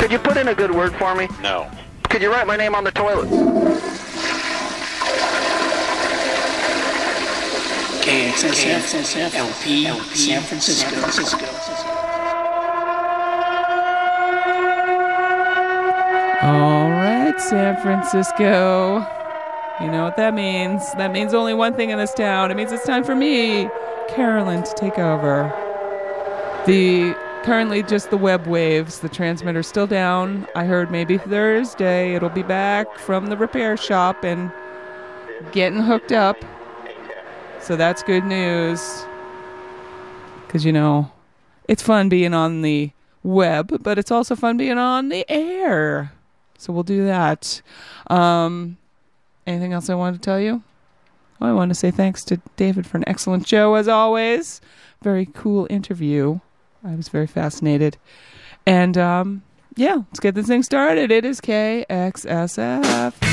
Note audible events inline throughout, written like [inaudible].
Could you put in a good word for me? No. Could you write my name on the toilet? KXSF LP San Francisco. All right, San Francisco. You know what that means. That means only one thing in this town. It means it's time for me, Carolyn, to take over. The currently just the web waves. The transmitter's still down. I heard maybe Thursday it'll be back from the repair shop and getting hooked up. So that's good news. Cuz you know, it's fun being on the web, but it's also fun being on the air. So we'll do that. Um, anything else I wanted to tell you? Well, I want to say thanks to David for an excellent show, as always. Very cool interview. I was very fascinated. And um, yeah, let's get this thing started. It is KXSF.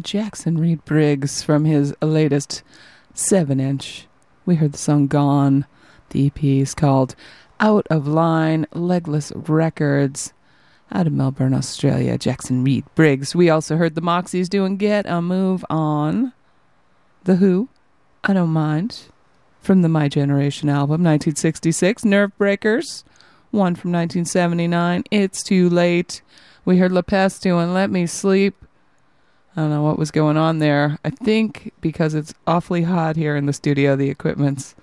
Jackson Reid Briggs from his latest 7 inch. We heard the song Gone. The EP is called Out of Line Legless Records out of Melbourne, Australia. Jackson Reid Briggs. We also heard the Moxies doing Get a Move On. The Who, I Don't Mind, from the My Generation album, 1966. Nervebreakers, one from 1979. It's Too Late. We heard La Peste doing Let Me Sleep. I don't know what was going on there. I think because it's awfully hot here in the studio, the equipment's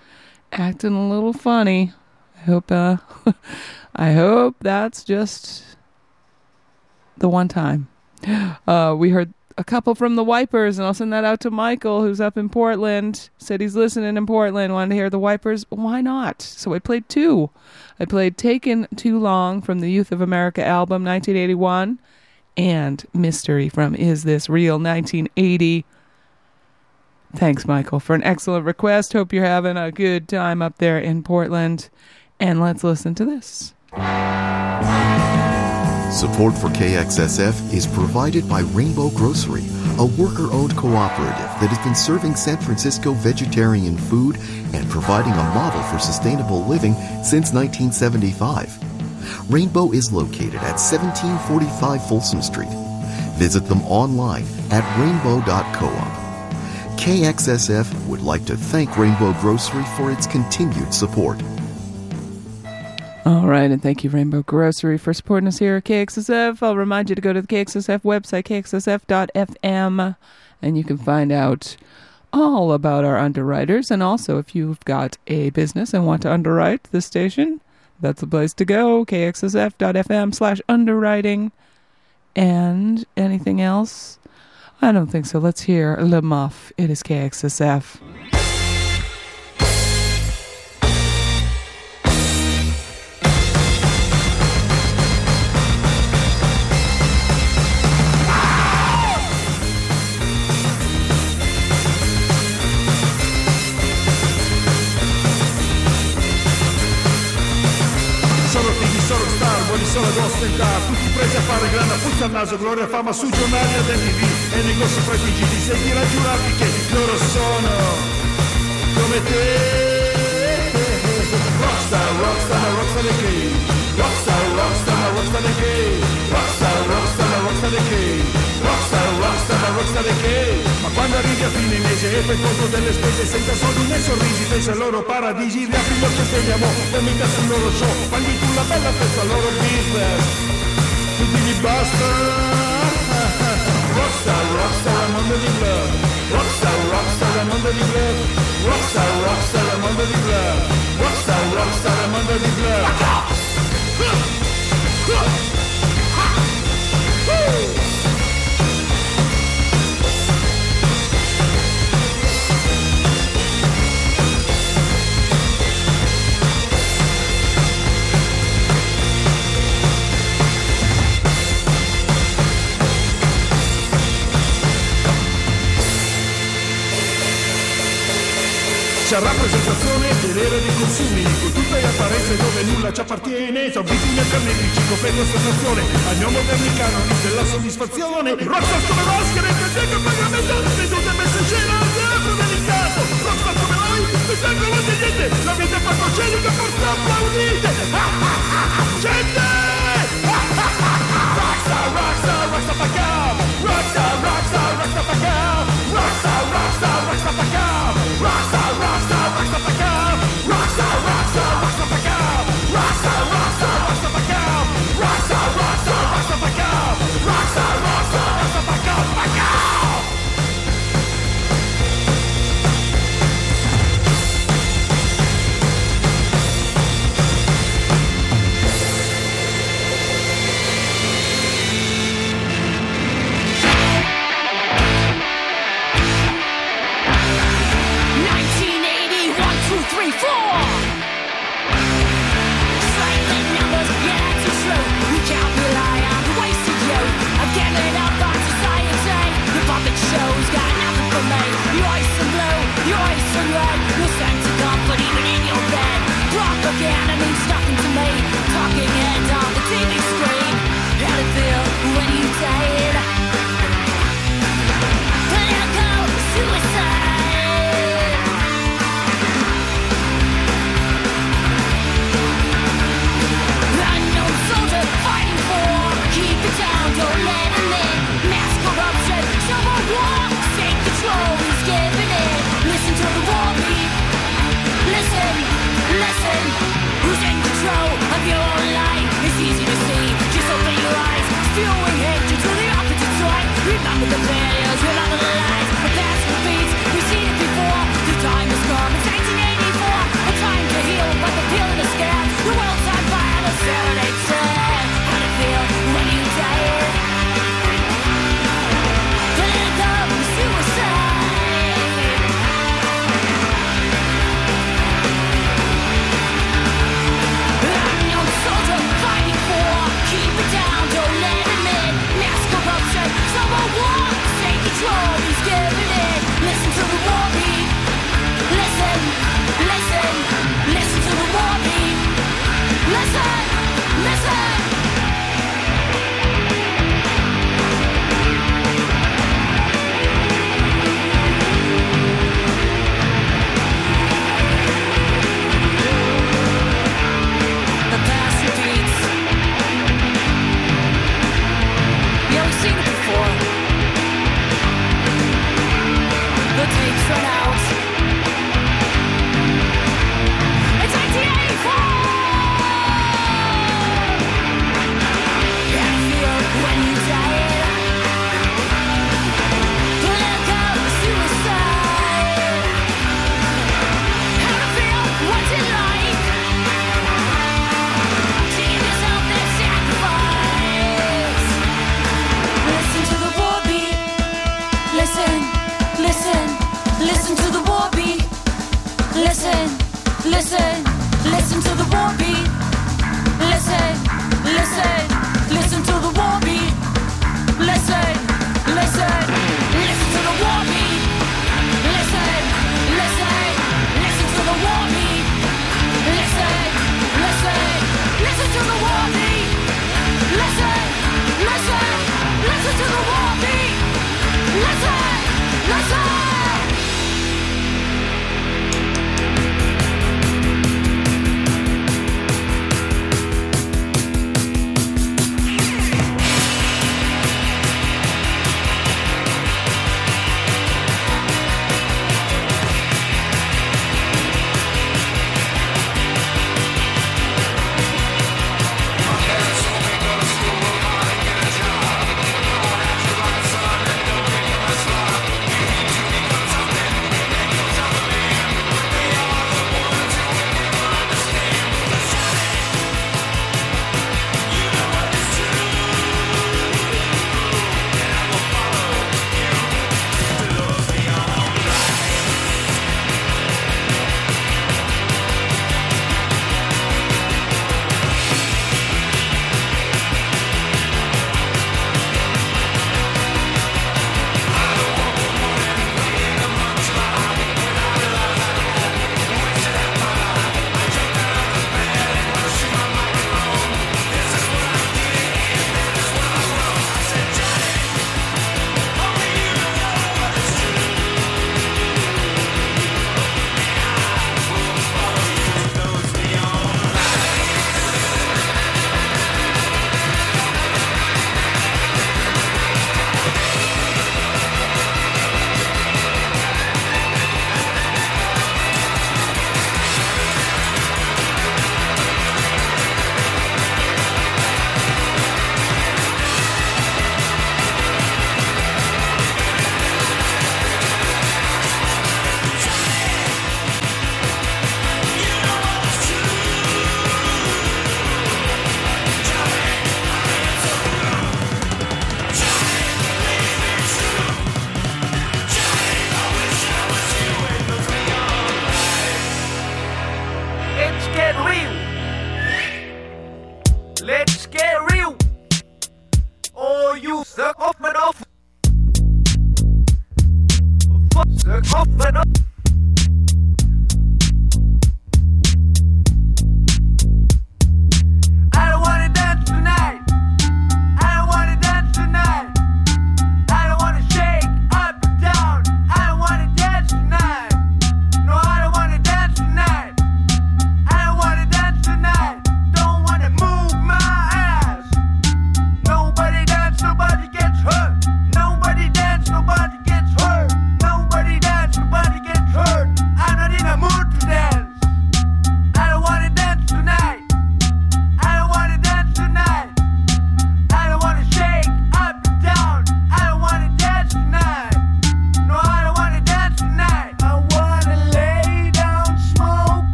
acting a little funny. I hope uh [laughs] I hope that's just the one time. [gasps] Uh we heard a couple from the Wipers, and I'll send that out to Michael, who's up in Portland. Said he's listening in Portland, wanted to hear the Wipers. Why not? So I played two. I played Taken Too Long from the Youth of America album, 1981, and Mystery from Is This Real, 1980. Thanks, Michael, for an excellent request. Hope you're having a good time up there in Portland. And let's listen to this. Support for KXSF is provided by Rainbow Grocery, a worker owned cooperative that has been serving San Francisco vegetarian food and providing a model for sustainable living since 1975. Rainbow is located at 1745 Folsom Street. Visit them online at rainbow.coop. KXSF would like to thank Rainbow Grocery for its continued support. All right, and thank you, Rainbow Grocery, for supporting us here at KXSF. I'll remind you to go to the KXSF website, kxsf.fm, and you can find out all about our underwriters. And also, if you've got a business and want to underwrite the station, that's the place to go, kxsf.fm slash underwriting. And anything else? I don't think so. Let's hear Le Muff. It is KXSF. a ostentare Tutti presi a fare grana, puzza al naso, gloria, fama su giornali ad MTV E negozi fra i TG di seguire giurati che loro sono Come te. Rockstar, rockstar, rockstar dei gay Rockstar, rockstar, rockstar dei gay Rockstar, rockstar, rockstar dei gay rockstar è che? Ma quando arrivi a fine mese e fai conto delle spese senza soldi né sorrisi pensa ai loro paradisi riapri gli occhi e spegniamo e mica sul loro show Paghi tu la bella festa loro business Tu digli basta. Rockstar, rockstar al mondo di bluff Rockstar, rockstar al mondo di bluff Rockstar, rockstar al mondo di bluff Rockstar, rockstar al mondo di bluff C'è rappresentazione dell'era dei consumi. Con tutte le apparenze dove nulla ci appartiene. Abitudini carnefici, coperti ostentazione Al mio moderni canoni della soddisfazione. Rockstar come maschere, che tengo il pagamento Vedute messe in scena, tempo delicato. Rockstar come noi, mi tengo la niente. La vita è palcoscenica, forse applaudite. Gente! Rockstar, rockstar, rockstar pa' cao Rockstar, rockstar, rockstar pa' cao with the pain. control listen, listen.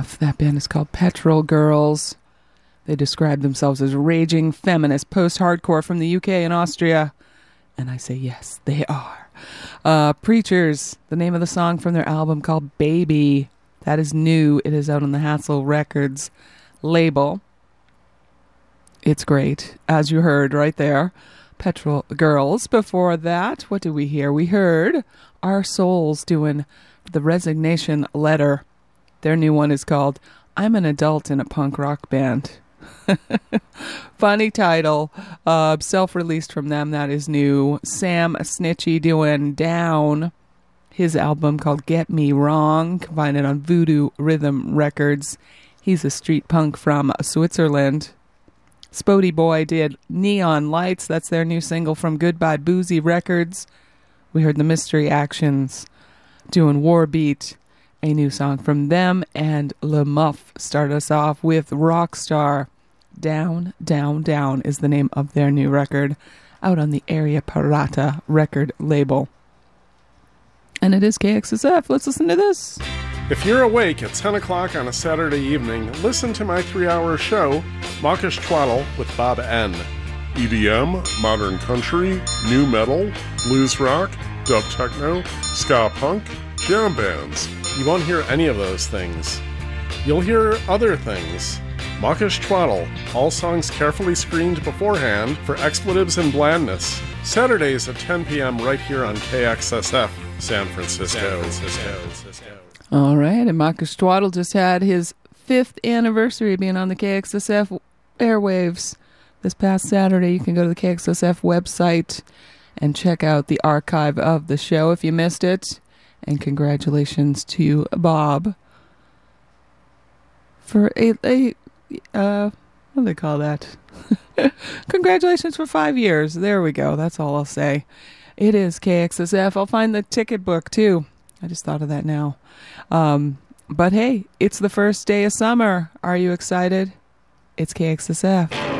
KXSF. That band is called Petrol Girls. They describe themselves as raging feminist post hardcore from the UK and Austria. And I say, yes, they are. Uh, Preachers, the name of the song from their album called Baby. That is new. It is out on the Hassle Records label. It's great, as you heard right there. Petrol Girls. Before that, what did we hear? We heard Our Souls doing the Resignation Letter. Their new one is called I'm an Adult in a Punk Rock Band. [laughs] Funny title. Uh, Self released from them. That is new. Sam Snitchy doing Down. His album called Get Me Wrong. Find it on Voodoo Rhythm Records. He's a street punk from Switzerland. Spodee Boy did Neon Lights. That's their new single from Goodbye Boozy Records. We heard the Mystery Actions doing Warbeat, a new song from them. And Le Muffe started us off with Rockstar. Down, Down, Down is the name of their new record out on the Area Pirata record label. And it is KXSF. Let's listen to this. If you're awake at 10 o'clock on a Saturday evening, listen to my three hour show, Mawkish Twaddle with Bob N. EDM, modern country, new metal, blues rock, dub techno, ska punk, jam bands. You won't hear any of those things. You'll hear other things. Mawkish Twaddle, all songs carefully screened beforehand for expletives and blandness. Saturdays at 10 p.m. right here on KXSF, San Francisco. All right, and Mawkish Twaddle just had his fifth anniversary being on the KXSF airwaves this past Saturday. You can go to the KXSF website and check out the archive of the show if you missed it. And congratulations to Bob for a, a uh, what do they call that? [laughs] Congratulations for five years. There we go. That's all I'll say. It is KXSF. I'll find the ticket book too. I just thought of that now. Um, but hey, it's the first day of summer. Are you excited? It's KXSF.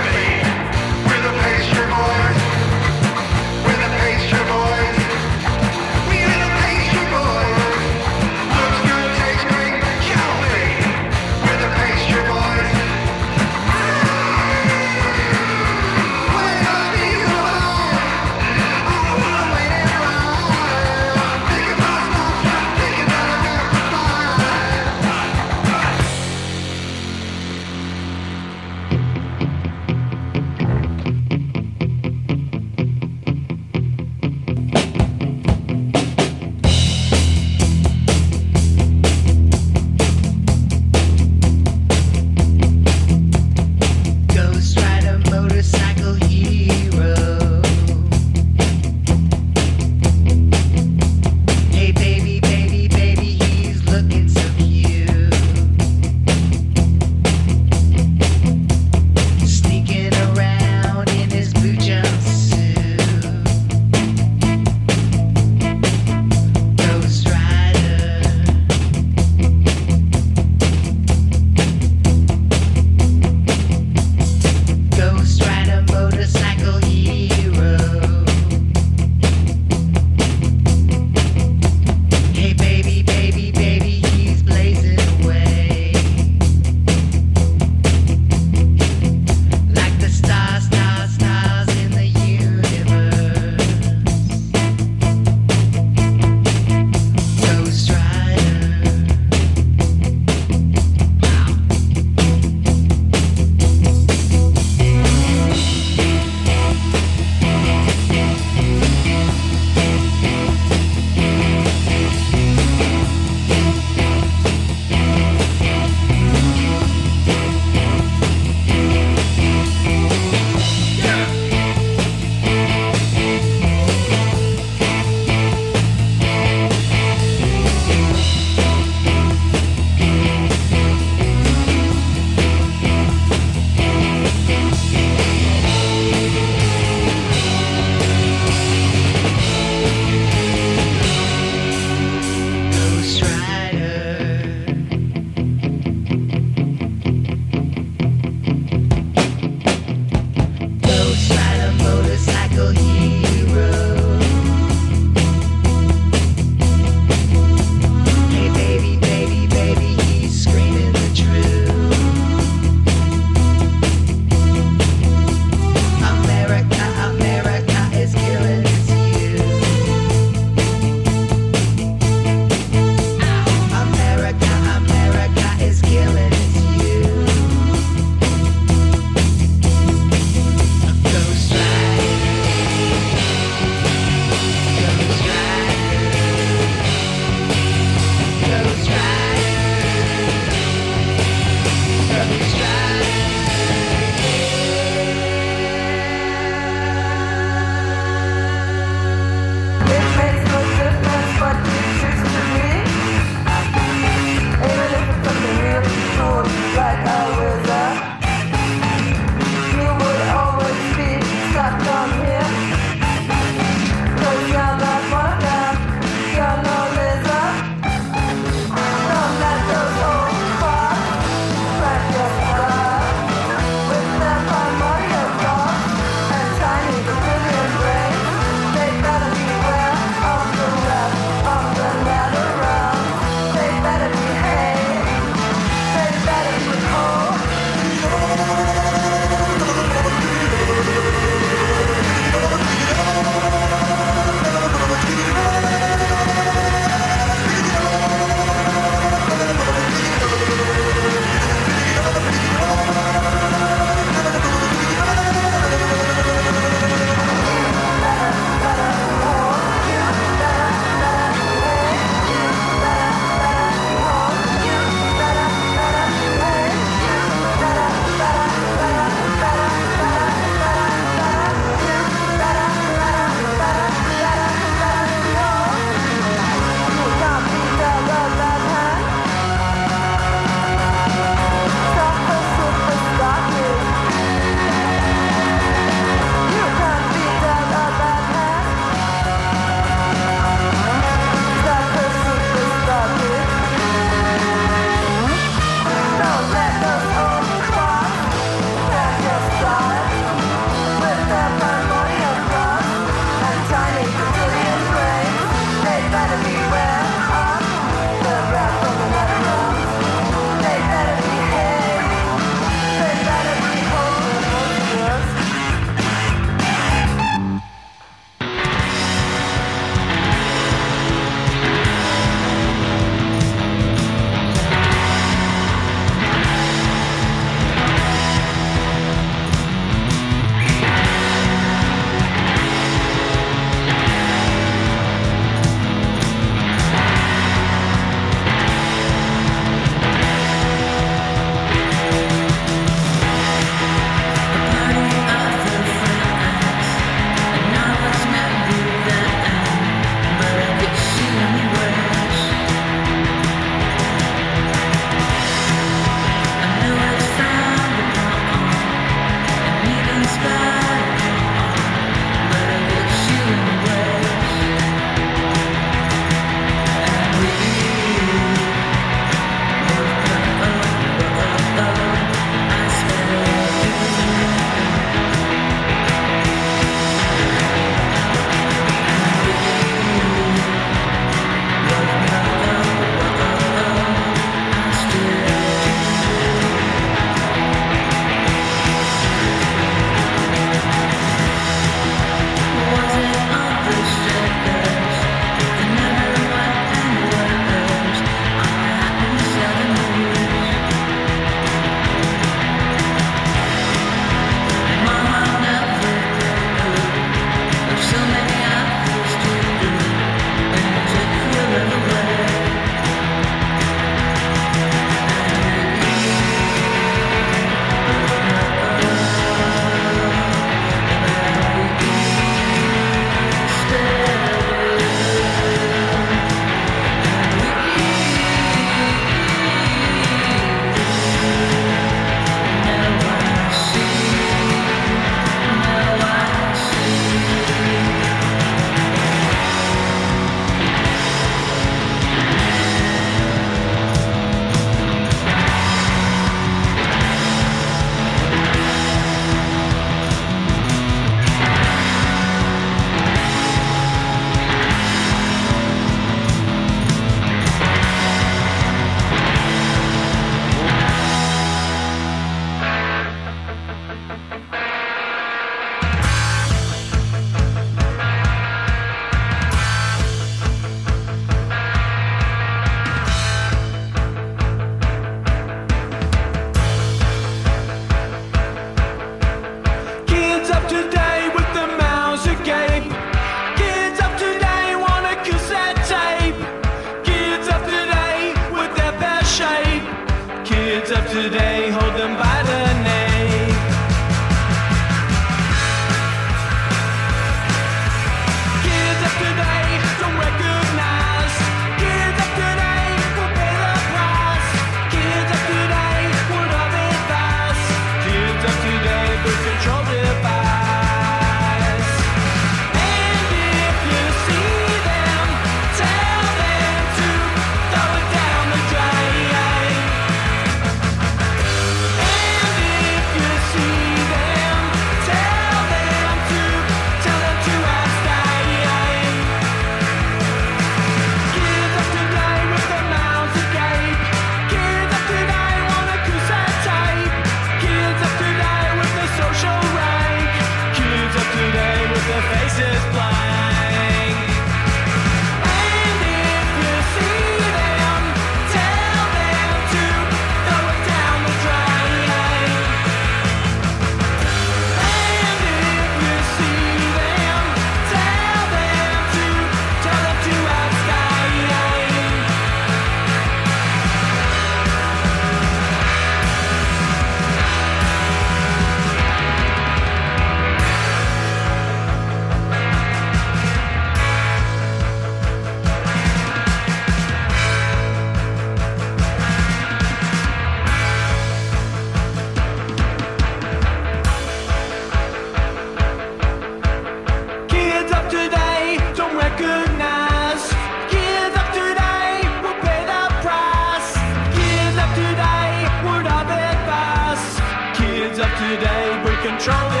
Control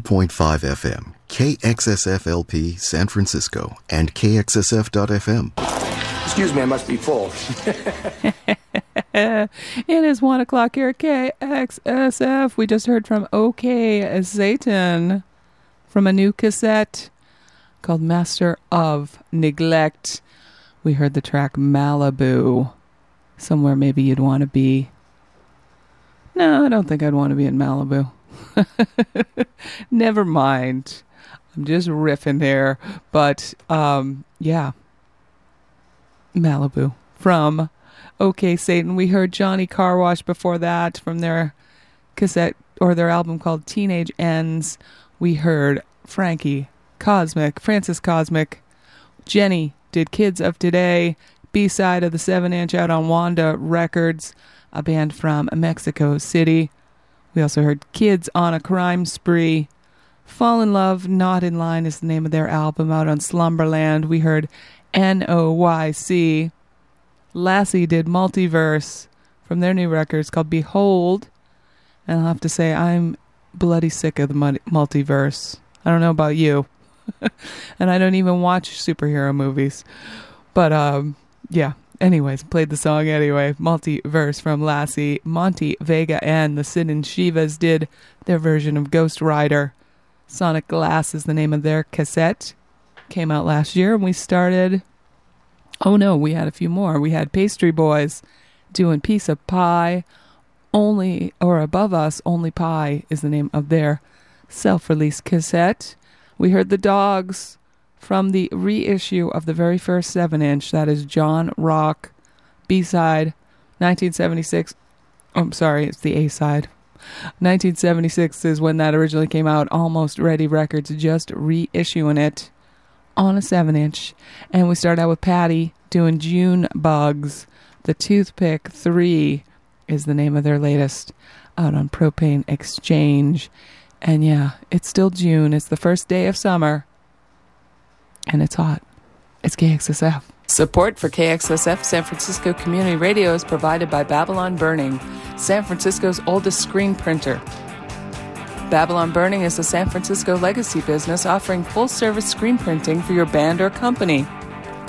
102.5 FM, KXSFLP San Francisco, and KXSF.FM. Excuse me, I must be full. [laughs] it is one o'clock here at KXSF. We just heard from OK Satán from a new cassette called Master of Neglect. We heard the track Malibu. Somewhere maybe you'd want to be. No, I don't think I'd want to be in Malibu. [laughs] Never mind. I'm just riffing there. But um, yeah. Malibu from OK Satán. We heard Johnnie Carwash before that from their cassette or their album called Teenage Ends. We heard Frankie Cosmic, Francis Cosmic. Jenny did Kids of Today, B side of the 7 inch out on Wanda Records, a band from Mexico City. We also heard Kids on a Crime Spree. Fall in Love, Not in Line is the name of their album out on Slumberland. We heard NOYC. Lassie did Multiverse from their new records called Behold. And I'll have to say, I'm bloody sick of the multiverse. I don't know about you. [laughs] and I don't even watch superhero movies. But, um, yeah. Anyways, played the song anyway. Multiverse from Lassie. Monty Vega and the Sittin' Shivas did their version of Ghost Rider. Sonic Glass is the name of their cassette. Came out last year, and we started. Oh no, we had a few more. We had Pastry Boys doing Piece of Pie. Only, or Above Us, Only Pie is the name of their self release cassette. We heard The Dogs from the reissue of the very first 7 inch. That is John Rock, B side, 1976. Oh, I'm sorry, it's the A side. 1976 is when that originally came out. Almost Ready Records just reissuing it on a 7 inch. And we start out with Patti doing June Bugs. The Toothpick 3 is the name of their latest out on Propane Exchange. And yeah, it's still June. It's the first day of summer. And it's hot. It's KXSF. Support for KXSF San Francisco Community Radio is provided by Babylon Burning, San Francisco's oldest screen printer. Babylon Burning is a San Francisco legacy business offering full service screen printing for your band or company.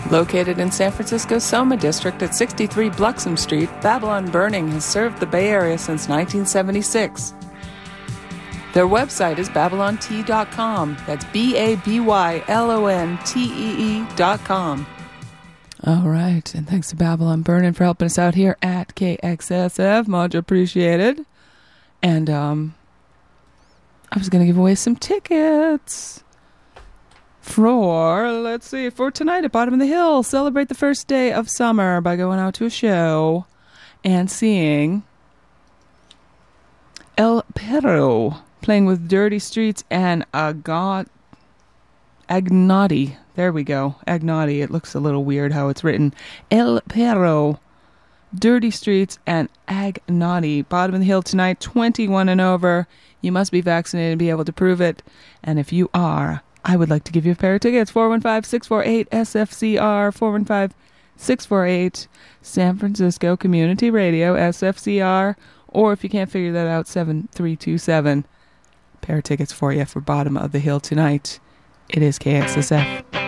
Located in San Francisco's Soma District at 63 Bluxom Street, Babylon Burning has served the Bay Area since 1976. Their website is babylontee.com. That's B A B Y L O N T E E.com. All right. And thanks to Babylon Burning for helping us out here at KXSF. Much appreciated. And um, I was going to give away some tickets for, let's see, for tonight at Bottom of the Hill. Celebrate the first day of summer by going out to a show and seeing El Perro playing with Dirty Streets and Agot Agnotti. There we go. Agnotti. It looks a little weird how it's written. El Perro. Dirty Streets and Agnotti. Bottom of the Hill tonight, 21 and over. You must be vaccinated and be able to prove it. And if you are, I would like to give you a pair of tickets. 415 648 SFCR. 415 648 San Francisco Community Radio, SFCR. Or if you can't figure that out, 7327. Pair of tickets for you for Bottom of the Hill tonight. It is KXSF.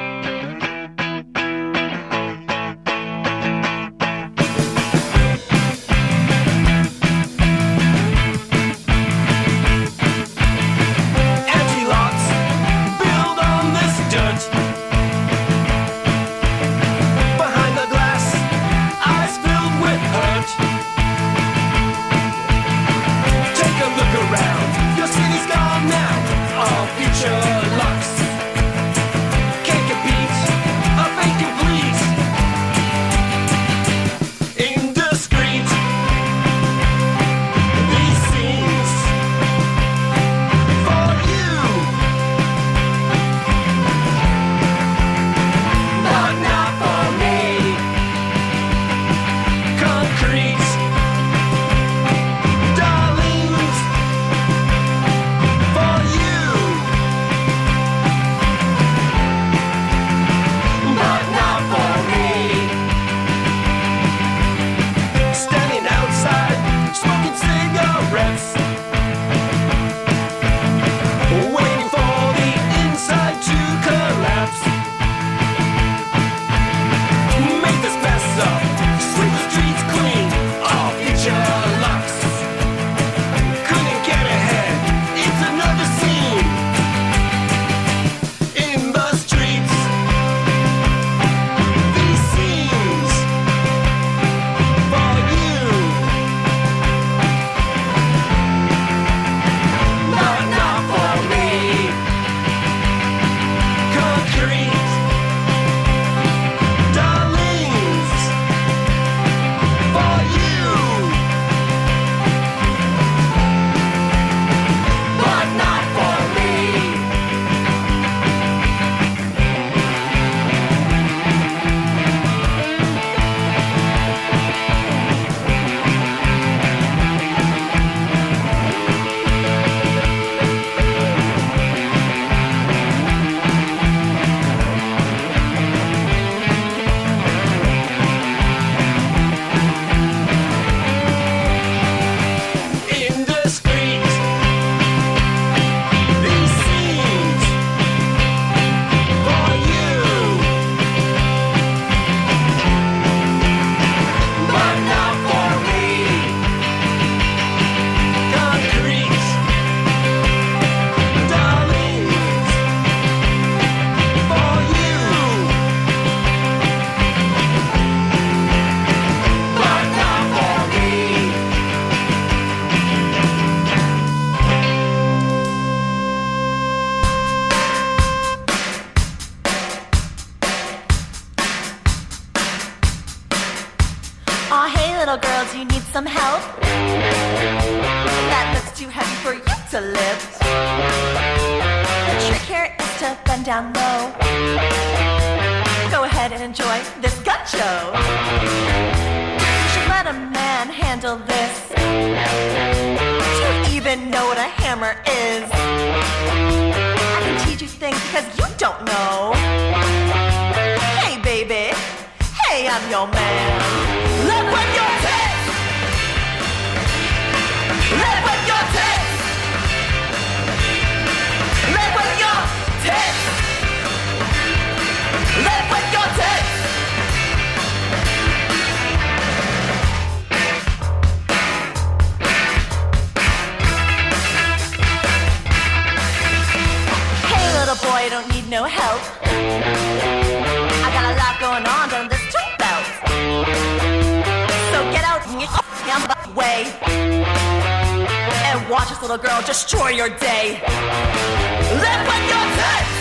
watch this little girl destroy your day. Live with your tits!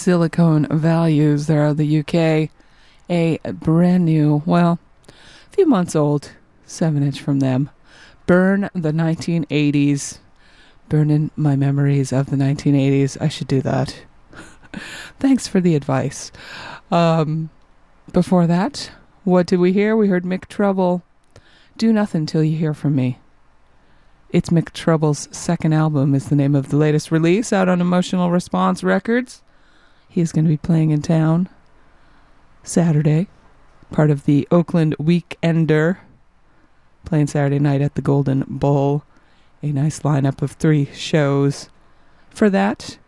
Silicone Values. They're out of the UK. A brand new, well, a few months old, 7 inch from them. Burn the 1980s. Burning my memories of the 1980s. I should do that. [laughs] Thanks for the advice. Um, before that, what did we hear? We heard Mick Trouble. Do nothing till you hear from me. It's Mick Trouble's second album is the name of the latest release out on Emotional Response Records. He's going to be playing in town Saturday, part of the Oakland Weekender, playing Saturday night at the Golden Bull. A nice lineup of three shows. For that,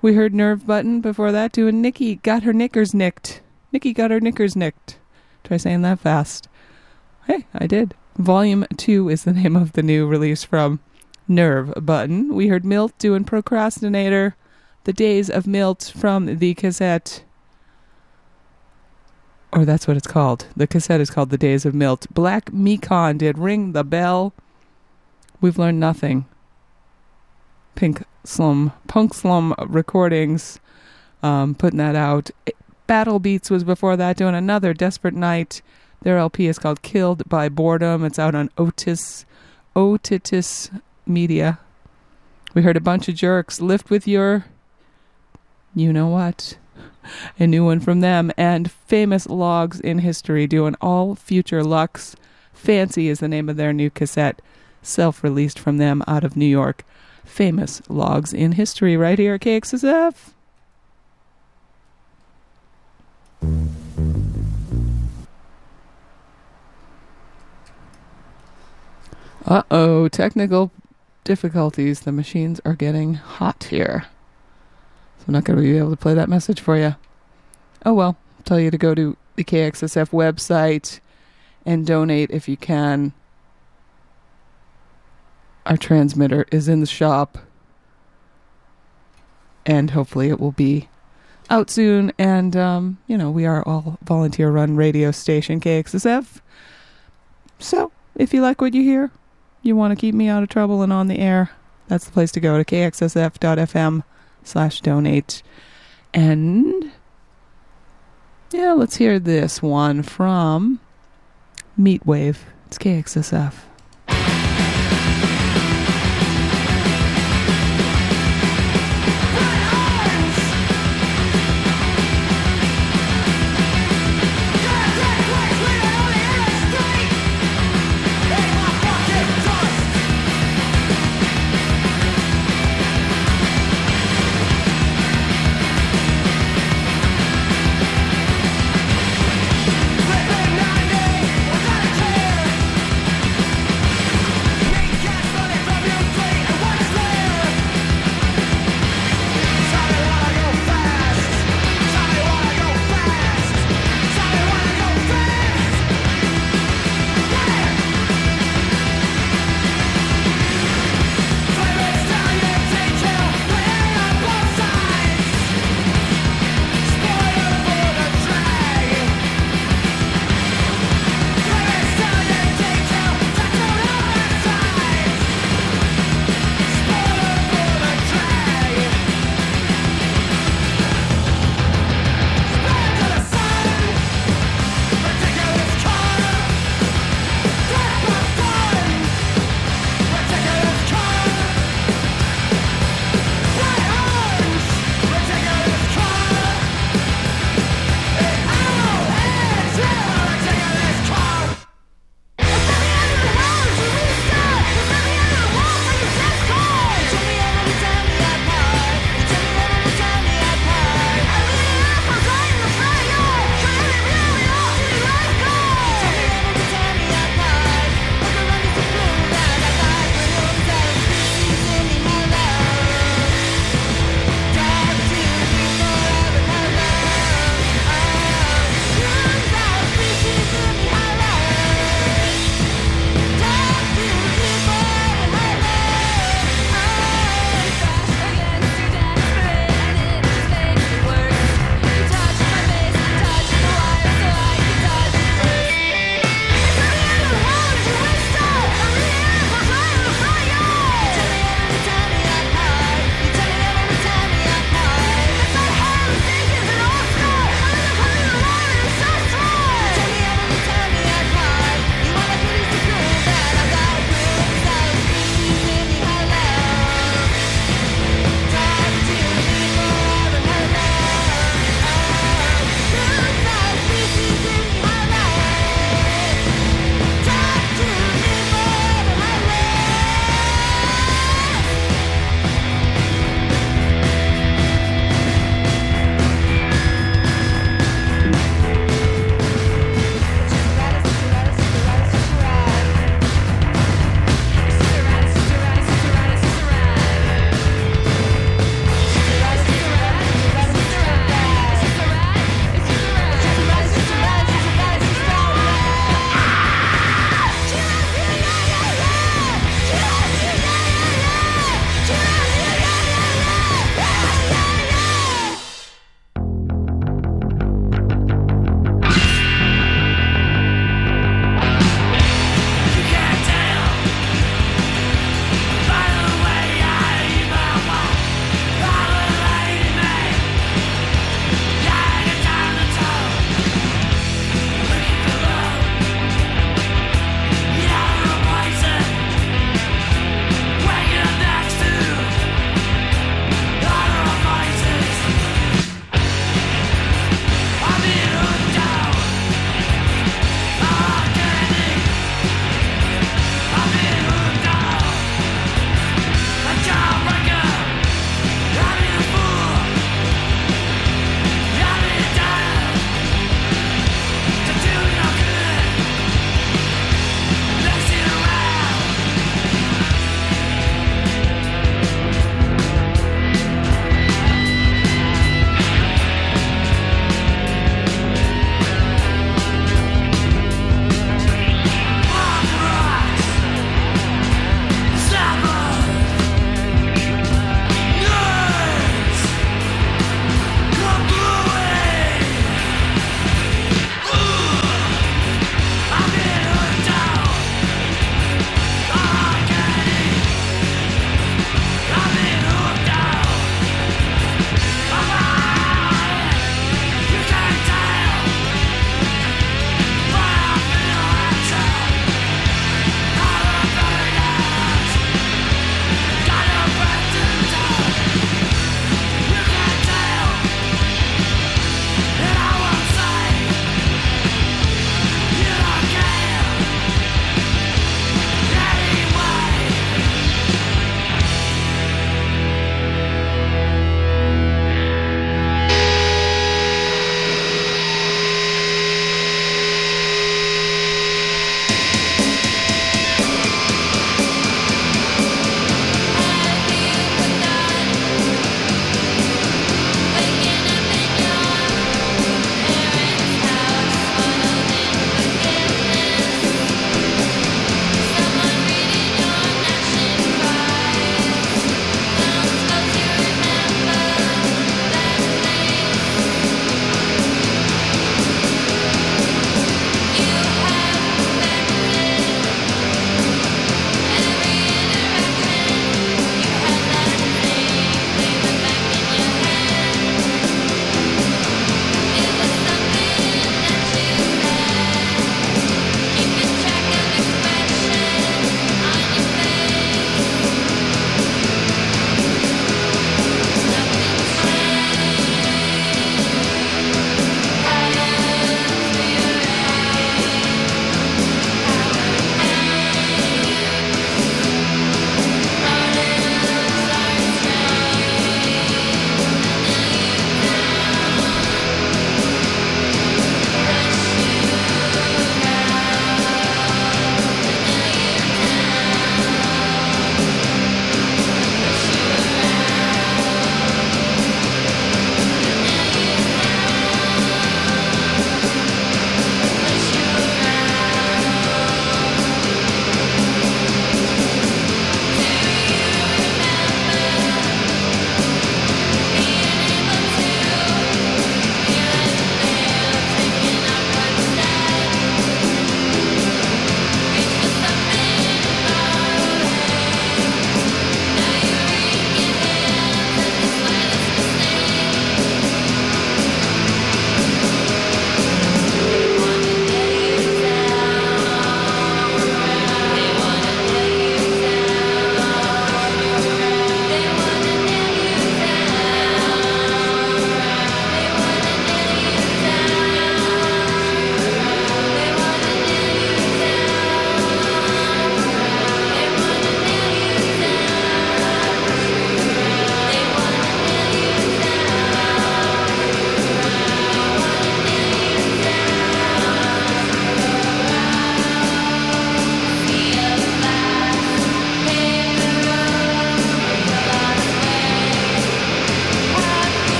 we heard Nerve Button before that doing Nikki got her knickers nicked. Nikki got her knickers nicked. Try saying that fast. Hey, I did. Volume 2 is the name of the new release from Nerve Button. We heard Milt doing Procrastinator, The Days of Milt from the cassette. Or that's what it's called. The cassette is called The Days of Milt. Black Mekon did Ring the Bell. We've learned nothing. Pink Slum, Punk Slum Recordings, um, putting that out. Battlebeats was before that, doing another Desperate Night. Their LP is called Killed by Boredom. It's out on Otis, Otitis Media. We heard a bunch of jerks. Lift with your, you know what, a new one from them, and famous logs in history doing all future Lux. Fancy is the name of their new cassette, self-released from them out of New York. Famous logs in history, right here at KXSF. Uh oh, technical difficulties. The machines are getting hot here. I'm not going to be able to play that message for you. Oh well, I'll tell you to go to the KXSF website and donate if you can. Our transmitter is in the shop. And hopefully it will be out soon. And, um, you know, we are all volunteer run radio station KXSF. So if you like what you hear, you want to keep me out of trouble and on the air, that's the place to go to kxsf.fm slash donate. And yeah, let's hear this one from Meat Wave. It's KXSF.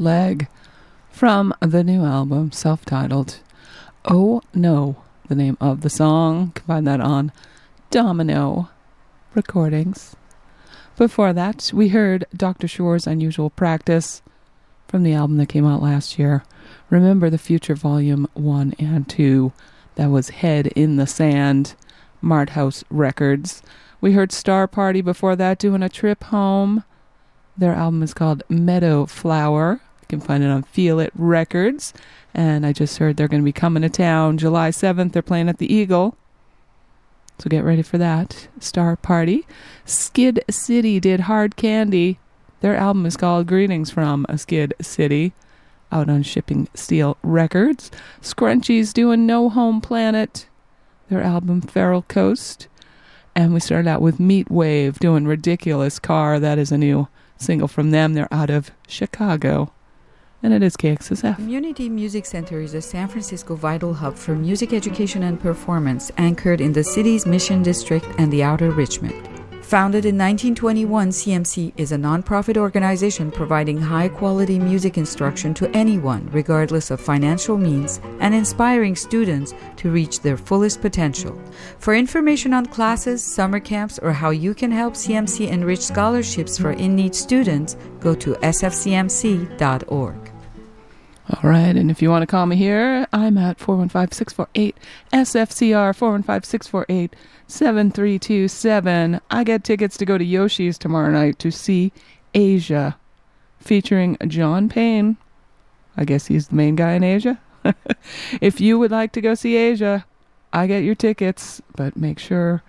Leg from the new album, self titled. Oh No, the name of the song. Can find that on Domino Recordings. Before that, we heard Dr. Sure's Unusual Practice from the album that came out last year. Remember the Future Volume 1 and 2. That was Head in the Sand, Mart House Records. We heard Star Party before that doing a trip home. Their album is called Meadow Flower. Can find it on Feel It Records. And I just heard they're going to be coming to town July 7th. They're playing at the Eagle. So get ready for that. Star Party. Skid City did Hard Candy. Their album is called Greetings from Skid City. Out on Shipping Steel Records. Scrunchies doing No Home Planet. Their album Feral Coast. And we started out with Meat Wave doing Ridiculous Car. That is a new single from them. They're out of Chicago. And it is KXSF. Community Music Center is a San Francisco vital hub for music education and performance, anchored in the city's Mission District and the Outer Richmond. Founded in 1921, CMC is a nonprofit organization providing high quality music instruction to anyone, regardless of financial means, and inspiring students to reach their fullest potential. For information on classes, summer camps, or how you can help CMC enrich scholarships for in need students, go to sfcmc.org. All right, and if you want to call me here, I'm at 415 648 SFCR 415 648 7327. I get tickets to go to Yoshi's tomorrow night to see Asia, featuring John Payne. I guess he's the main guy in Asia. [laughs] if you would like to go see Asia, I get your tickets, but make sure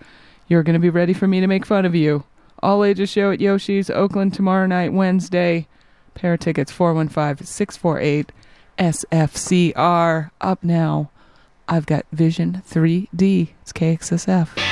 you're going to be ready for me to make fun of you. All ages show at Yoshi's, Oakland tomorrow night, Wednesday. Pair of tickets 415 648 SFCR. Up now, I've got Vision 3D. It's KXSF.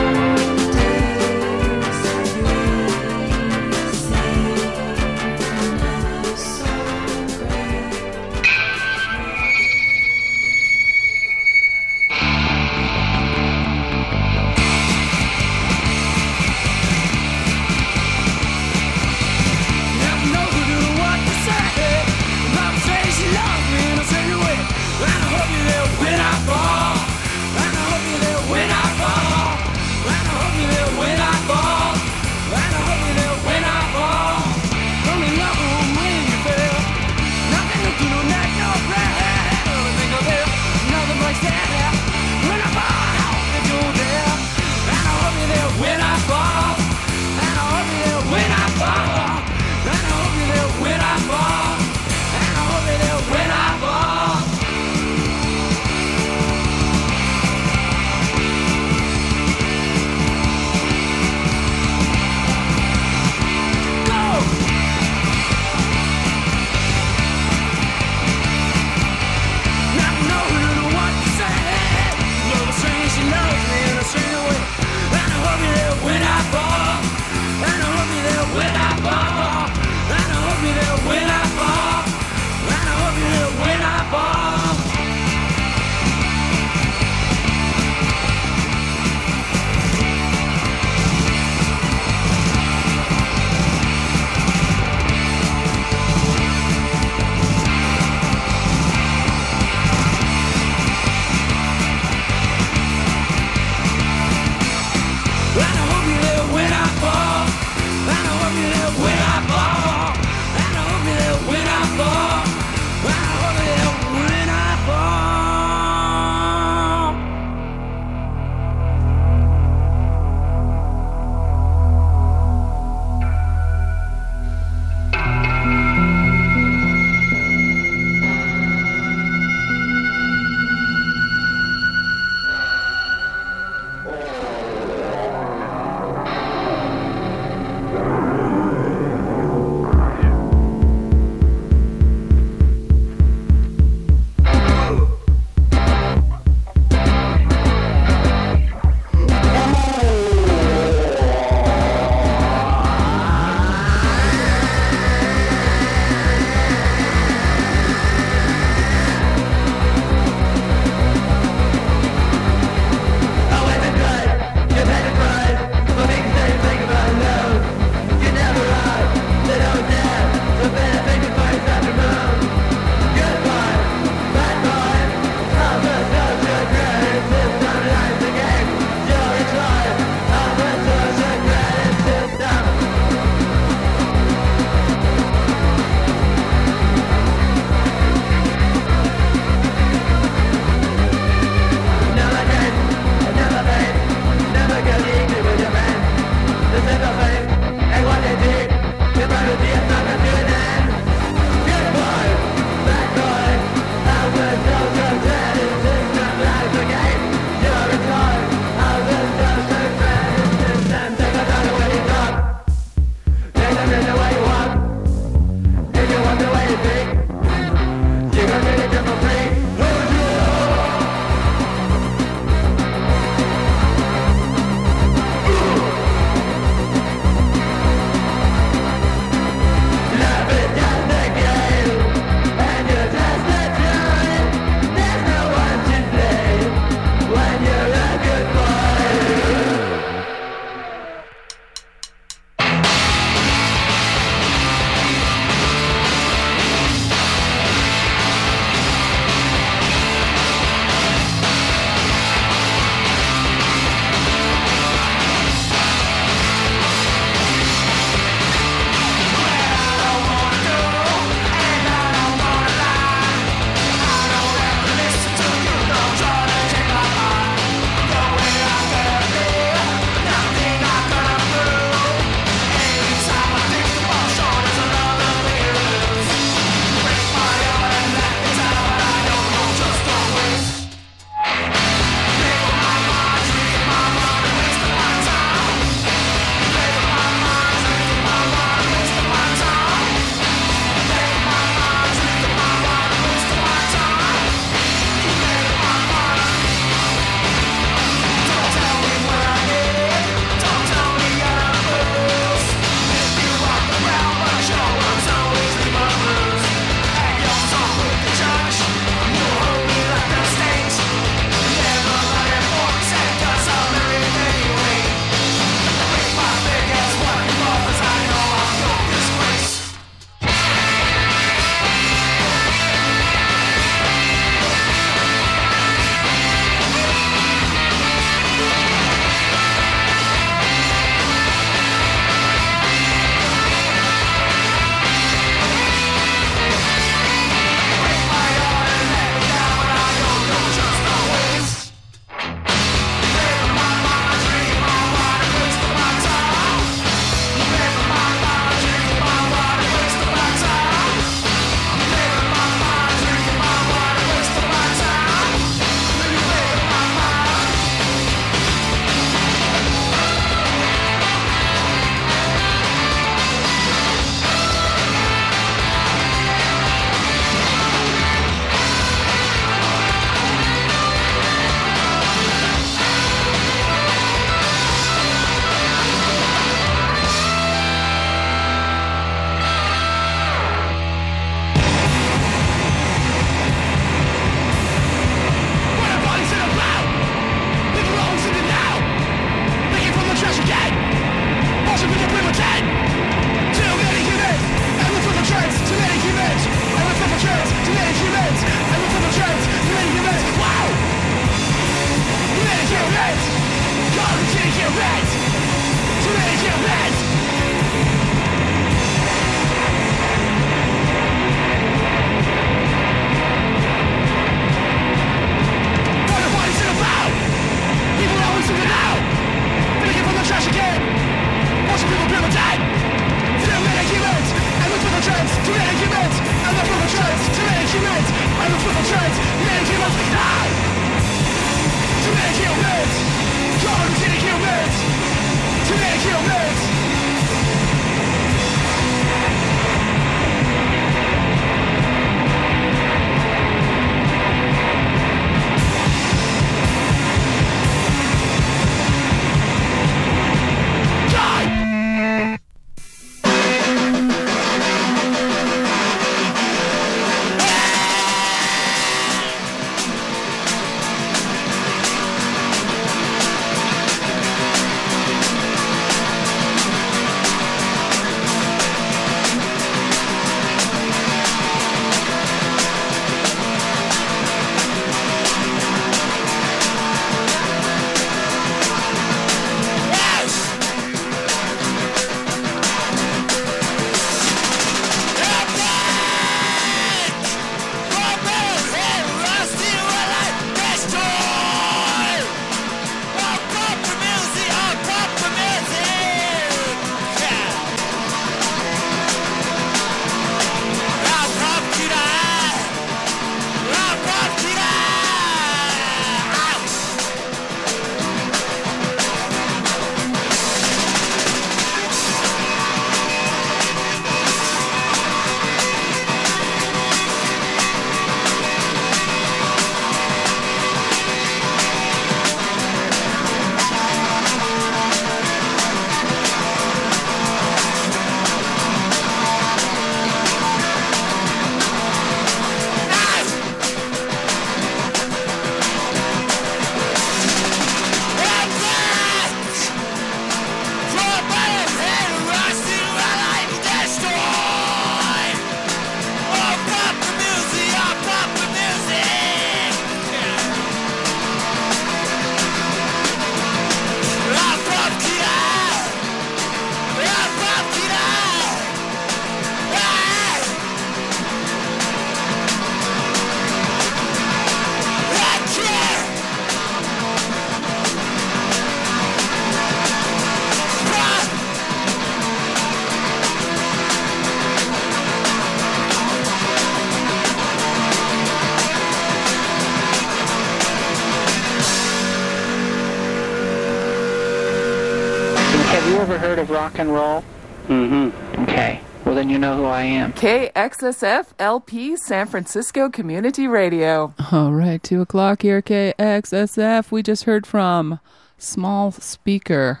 Rock and roll? Mm-hmm. Okay. Well, then you know who I am. KXSF LP San Francisco Community Radio. All right, 2 o'clock here, KXSF. We just heard from Smallspeaker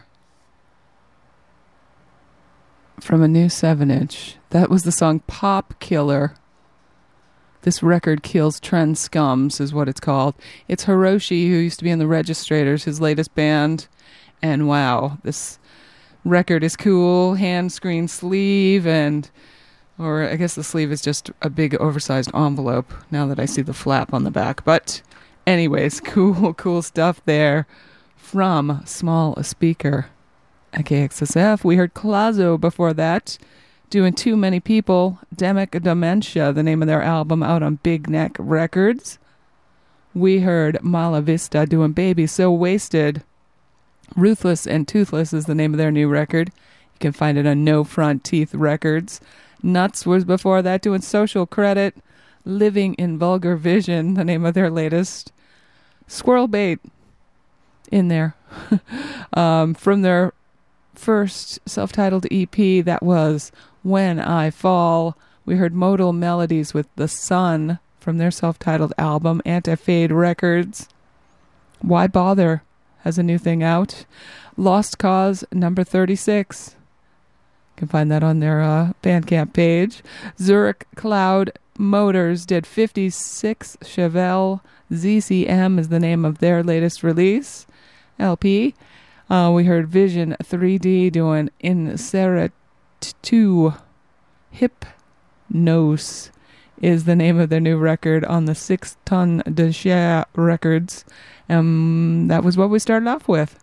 from a new 7 inch. That was the song Pop Killer. This record kills trend scums, is what it's called. It's Hiroshi, who used to be in the Registrators, his latest band. And wow, this record is cool. Hand screen sleeve, and, or I guess the sleeve is just a big oversized envelope now that I see the flap on the back. But, anyways, [laughs] cool, cool stuff there from Smallspeaker KXSF. We heard Klazo before that doing Too Many People, Demic Dementia, the name of their album out on Big Neck Records. We heard Mala Vista doing Baby So Wasted. Ruthless and Toothless is the name of their new record. You can find it on No Front Teeth Records. Nuts was before that doing Social Credit. Living in Vulgar Vision, the name of their latest. Squirrel Bait in there. [laughs] um, from their first self titled EP, that was When I Fall. We heard Modal Melodies with The Sun from their self titled album, Anti-Fade Records. Why Bother has a new thing out. Lost Cause number 36. You can find that on their uh, Bandcamp page. Zurich Cloud Motors did 56 Chevelle. ZCM is the name of their latest release. LP. Uh, we heard Vision 3D doing Inseret 2. Hypnose is the name of their new record on the Six Ton de Cher Records. Um, that was what we started off with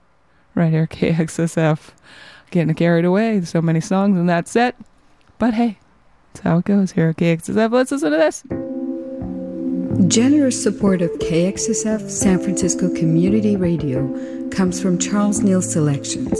right here, [laughs] KXSF. Getting carried away. So many songs in that set. But hey, that's how it goes here at KXSF. Let's listen to this. Generous support of KXSF San Francisco Community Radio comes from Charles Neal Selections.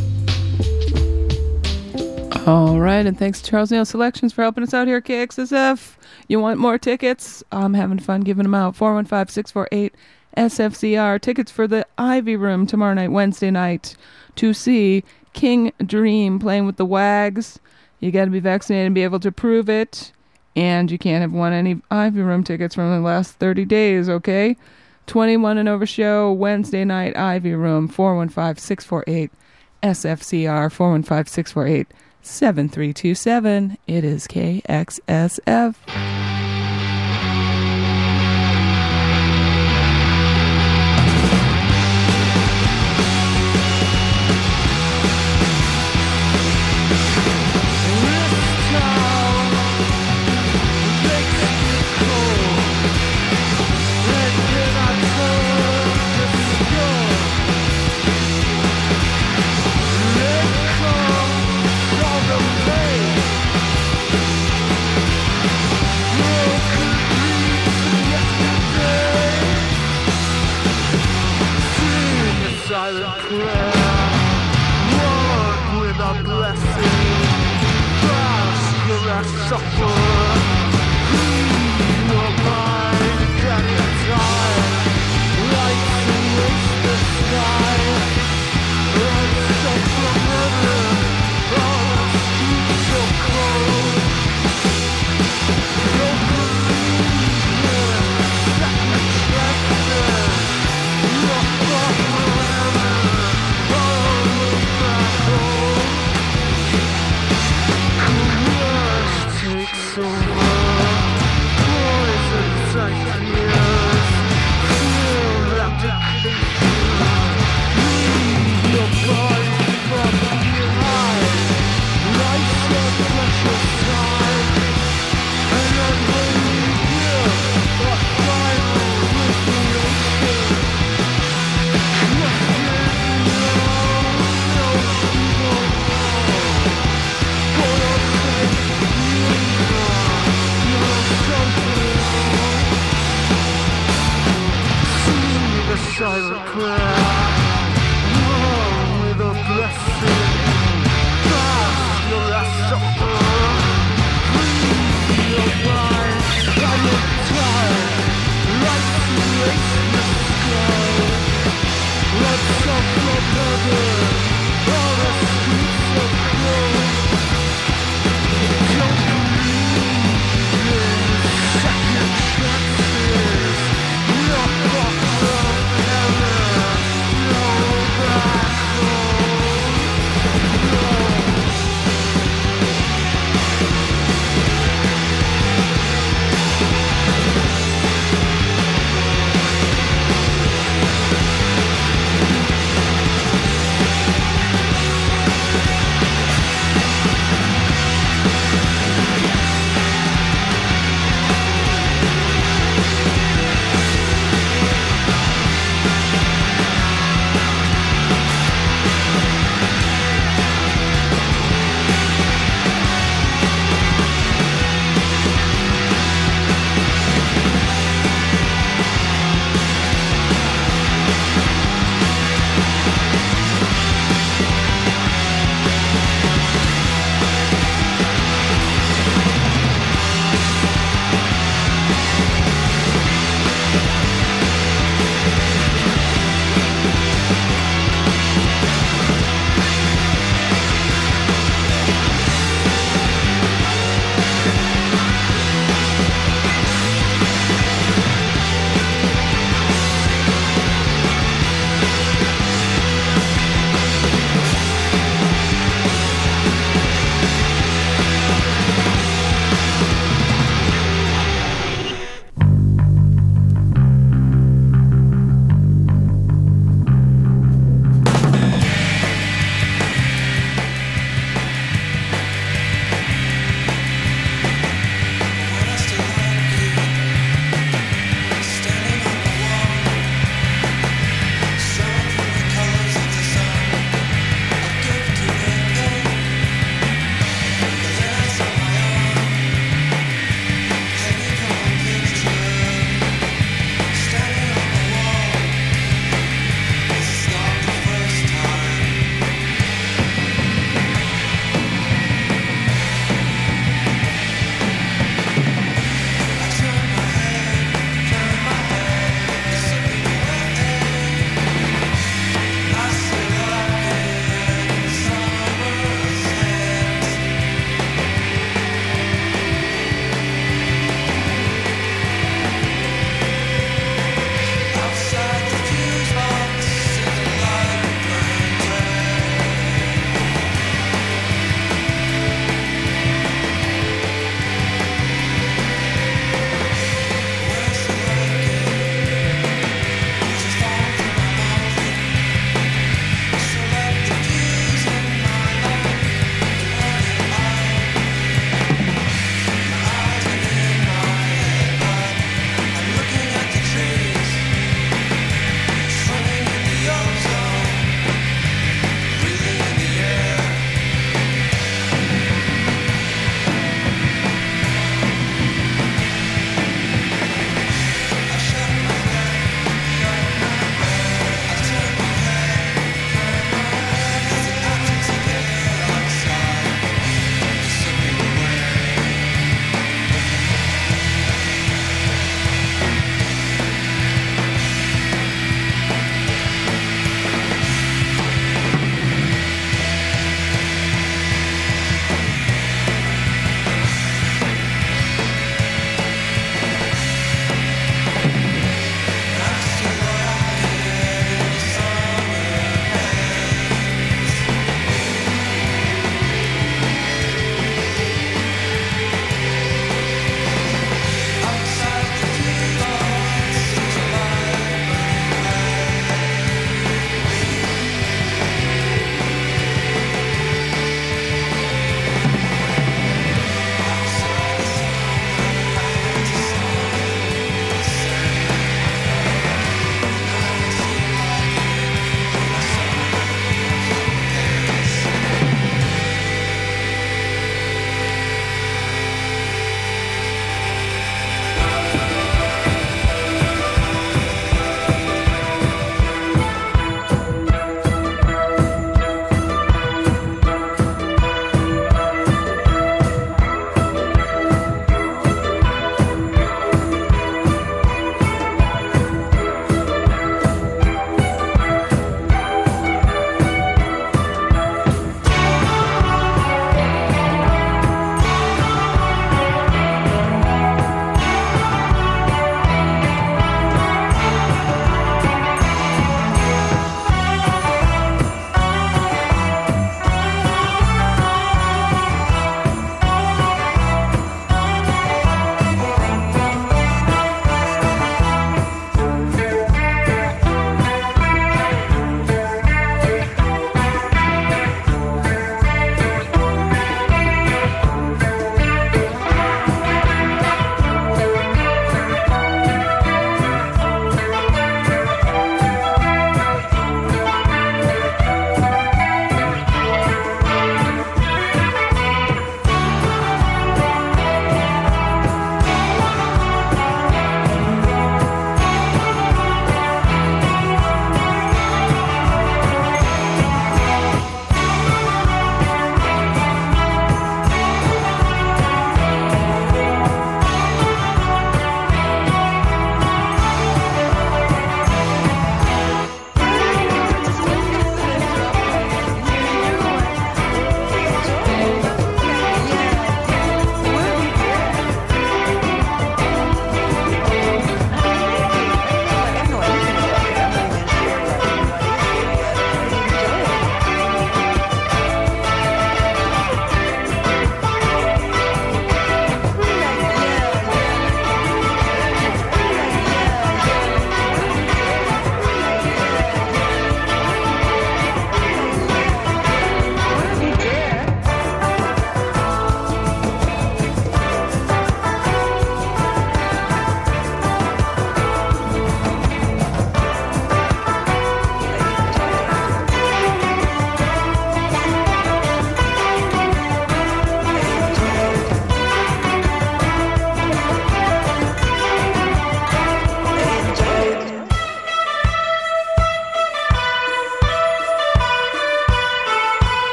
All right, and thanks to Charles Neal Selections for helping us out here KXSF. You want more tickets? I'm having fun giving them out. 415 648 SFCR. Tickets for the Ivy Room tomorrow night, Wednesday night, to see King Dream playing with the Wags. You got to be vaccinated and be able to prove it. And you can't have won any Ivy Room tickets from the last 30 days, okay? 21 and over show, Wednesday night, Ivy Room, 415 648 SFCR, 415 648 7327. It is KXSF.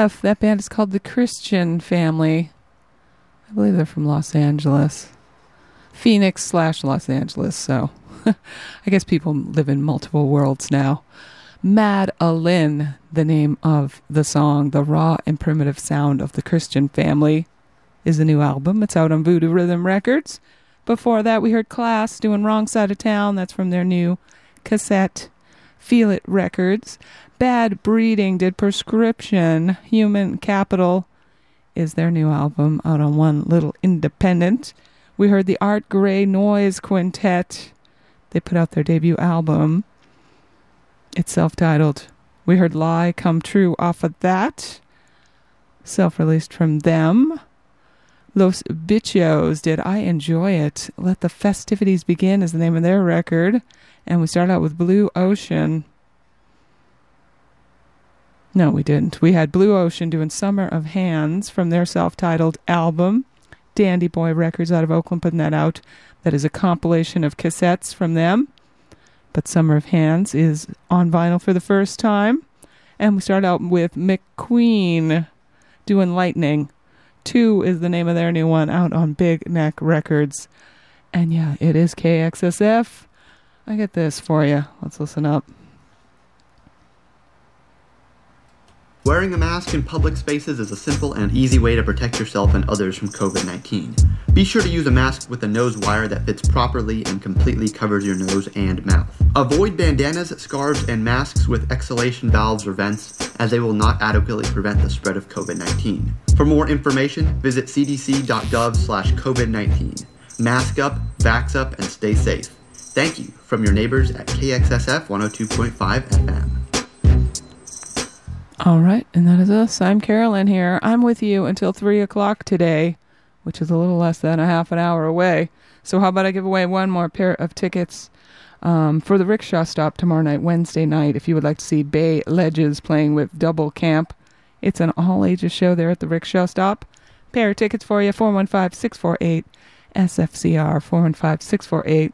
KXSF. That band is called the Christian Family. I believe they're from Los Angeles. Phoenix slash Los Angeles, so [laughs] I guess people live in multiple worlds now. Mad Alin, the name of the song, the raw and primitive sound of the Christian family, is the new album. It's out on Voodoo Rhythm Records. Before that, we heard Class doing Wrong Side of Town. That's from their new cassette, Feel It Records. Bad Breeding did Prescription. Human Capital is their new album out on One Little Independent. We heard the Art Gray Noizz Quintet. They put out their debut album. It's self titled. We heard Lie Come True off of that. Self released from them. Los Bitchos did I Enjoy It. Let the Festivities Begin is the name of their record. And we start out with Blue Ocean. No, we didn't. We had Blue Ocean doing Summer of Hands from their self titled album. Dandy Boy Records out of Oakland putting that out. That is a compilation of cassettes from them. But Summer of Hands is on vinyl for the first time. And we start out with McQQeen doing Lightning. Two is the name of their new one out on Big Neck Records. And yeah, it is KXSF. I get this for you. Let's listen up. Wearing a mask in public spaces is a simple and easy way to protect yourself and others from COVID 19. Be sure to use a mask with a nose wire that fits properly and completely covers your nose and mouth. Avoid bandanas, scarves, and masks with exhalation valves or vents, as they will not adequately prevent the spread of COVID 19. For more information, visit cdc.gov slash COVID 19. Mask up, vax up, and stay safe. Thank you from your neighbors at KXSF 102.5 FM. All right, and that is us. I'm Carolyn here. I'm with you until 3 o'clock today, which is a little less than a half an hour away. So, how about I give away one more pair of tickets um, for the rickshaw stop tomorrow night, Wednesday night, if you would like to see Bay Ledges playing with Double Camp? It's an all ages show there at the rickshaw stop. Pair of tickets for you 415 648 SFCR 415 648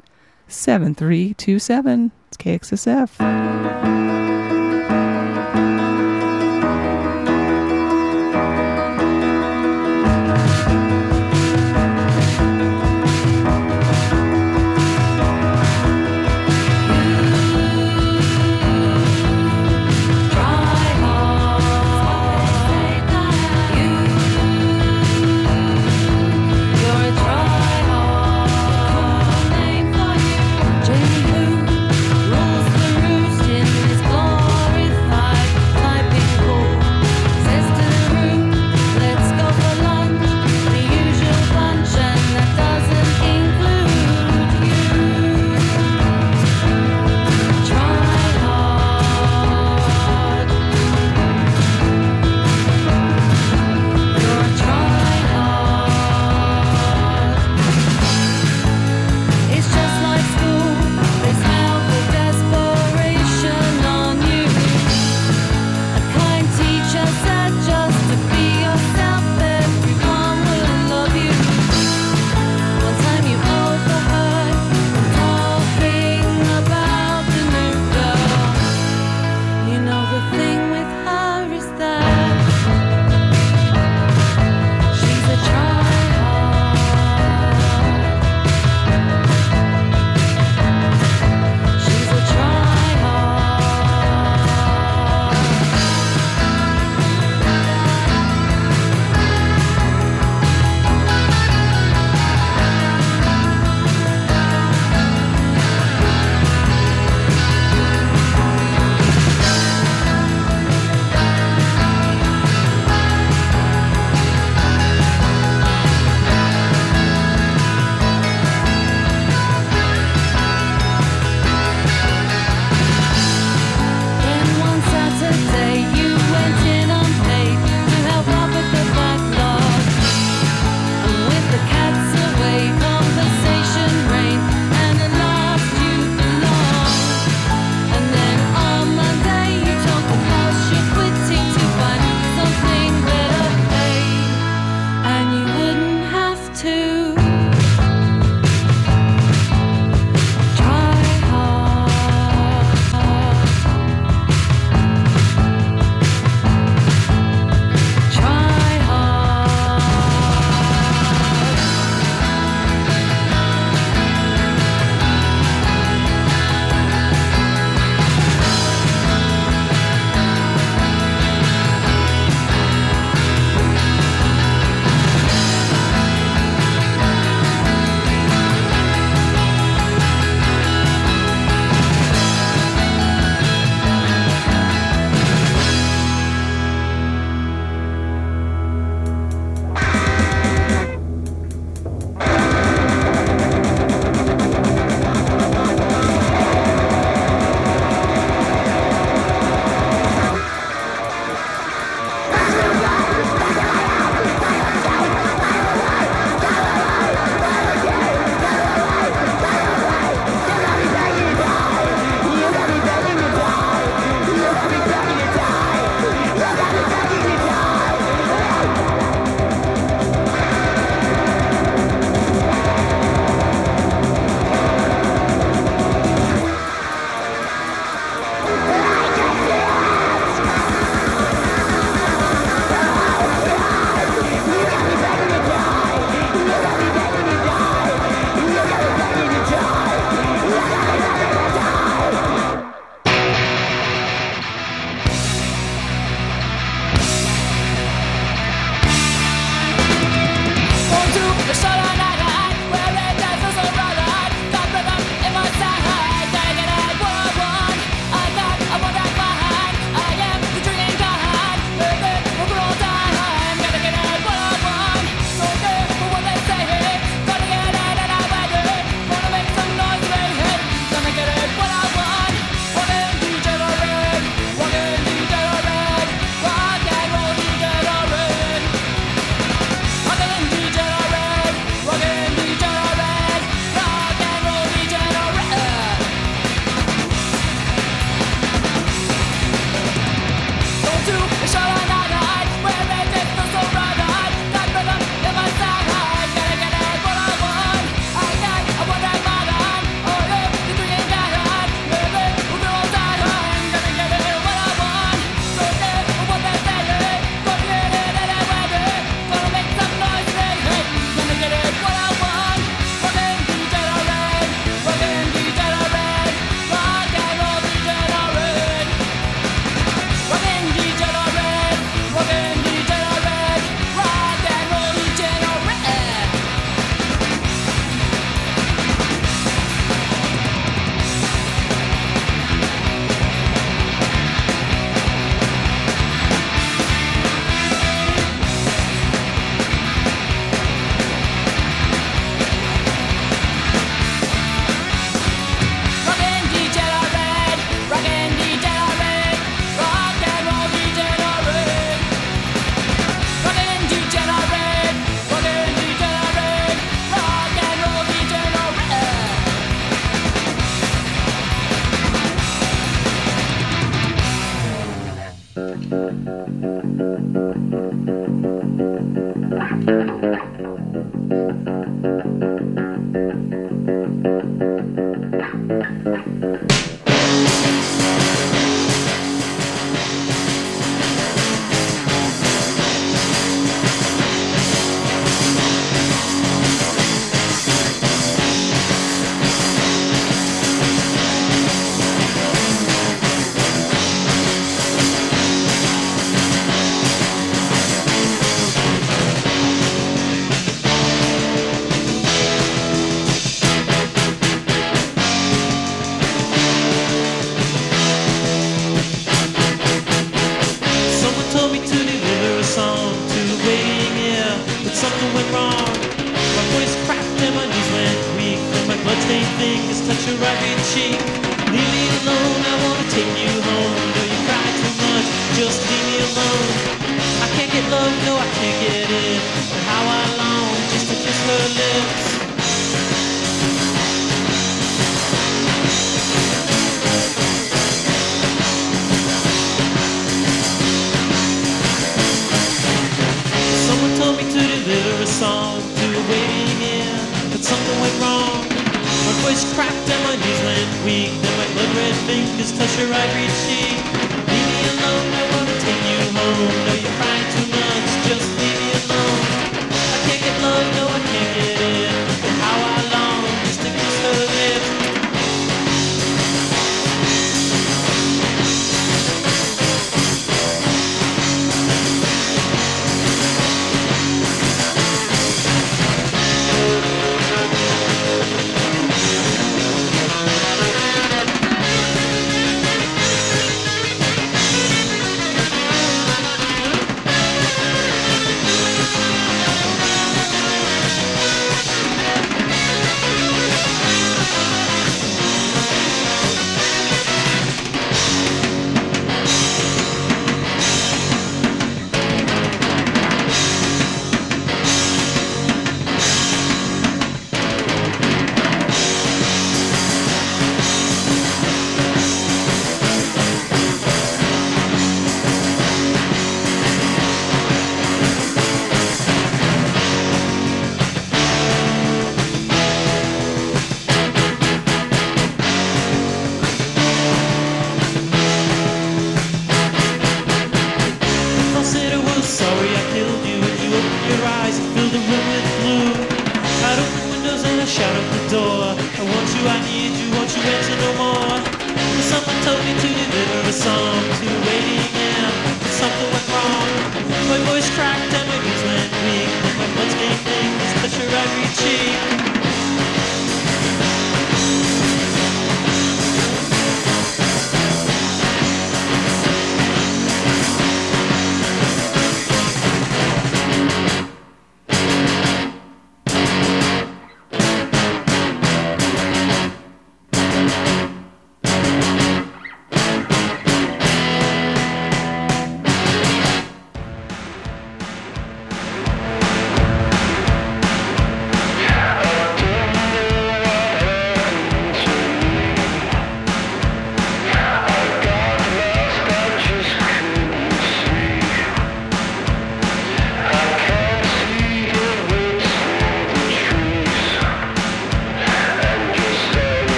7327. It's KXSF.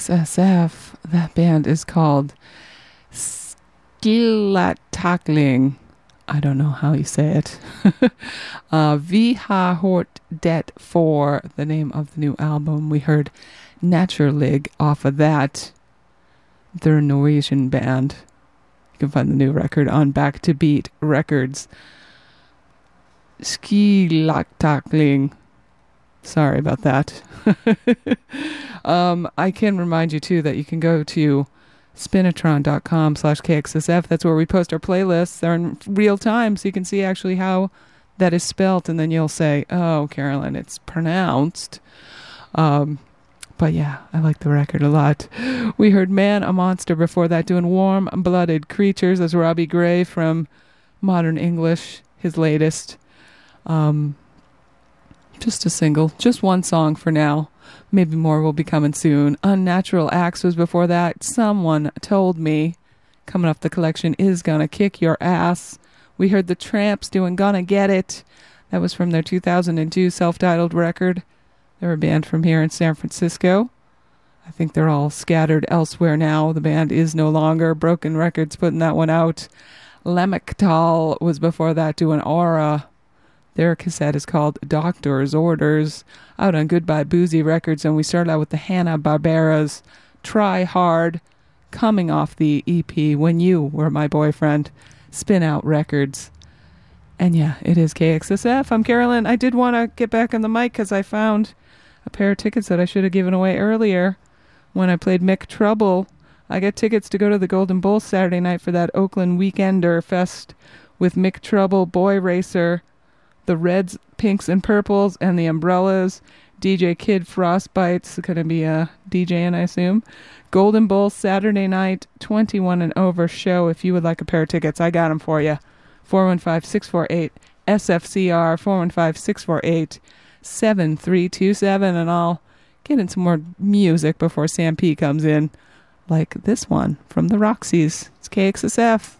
KXSF. That band is called Skillatakling. I don't know how you say it. [laughs] uh, Vi hort det for the name of the new album. We heard Naturlig off of that. They're a Norwegian band. You can find the new record on Back to Beat Records. Skillatakling. Sorry about that. [laughs] um, I can remind you too that you can go to spinitron.com slash kxsf. That's where we post our playlists. They're in real time, so you can see actually how that is spelt, and then you'll say, "Oh, Carolyn, it's pronounced." Um, but yeah, I like the record a lot. We heard "Man, a Monster" before that, doing "Warm-Blooded Creatures." That's Robbie Grey from Modern English, his latest. Um, just a single, just one song for now. Maybe more will be coming soon. Unnatural Acts was before that. Someone told me coming off the collection is gonna kick your ass. We heard the Tramps doing Gonna Get It. That was from their 2002 self titled record. They're a band from here in San Francisco. I think they're all scattered elsewhere now. The band is no longer. Broken Records putting that one out. Lemektal was before that doing Aura. Their cassette is called Doctor's Orders, out on Goodbye Boozy Records, and we start out with the Hanna-Barberas Try Hard, coming off the EP When You Were My Boyfriend, Spin Out Records. And yeah, it is KXSF. I'm Carolyn. I did want to get back on the mic because I found a pair of tickets that I should have given away earlier when I played Mick Trouble. I got tickets to go to the Golden Bull Saturday night for that Oakland Weekender Fest with Mick Trouble, Boy Racer, the Reds, Pinks, and Purples, and the Umbrellas. DJ Kid Frostbite's going to be a DJ, and I assume. Golden Bull Saturday night, 21 and over show. If you would like a pair of tickets, I got them for you. 415 648 SFCR, 415 648 7327. And I'll get in some more music before Sam P comes in, like this one from the Roxys. It's KXSF.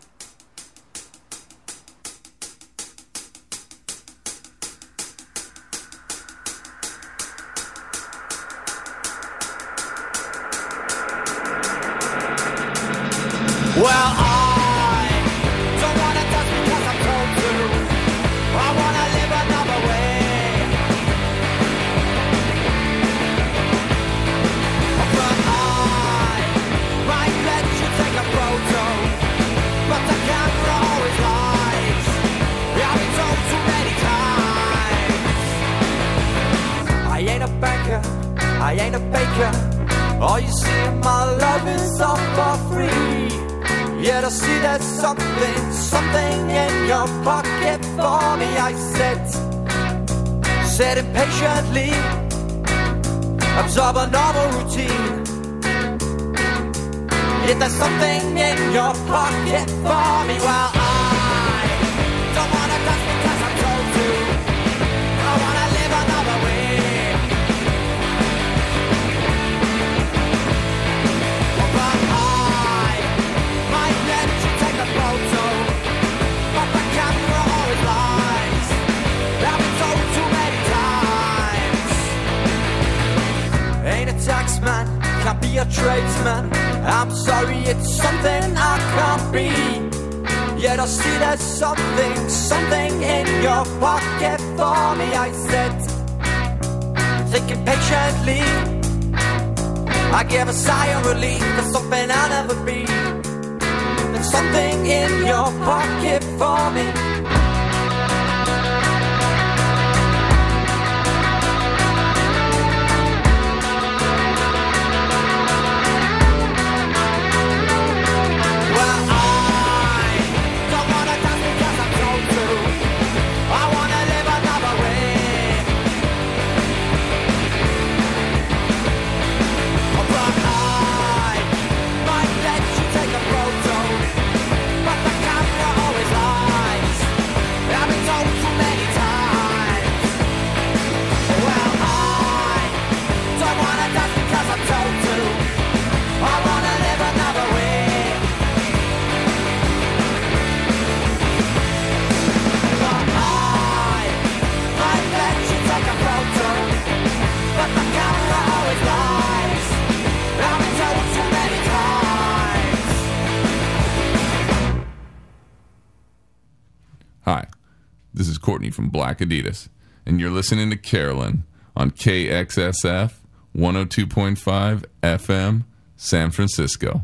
Adidas, and you're listening to Carolyn on KXSF 102.5 FM, San Francisco.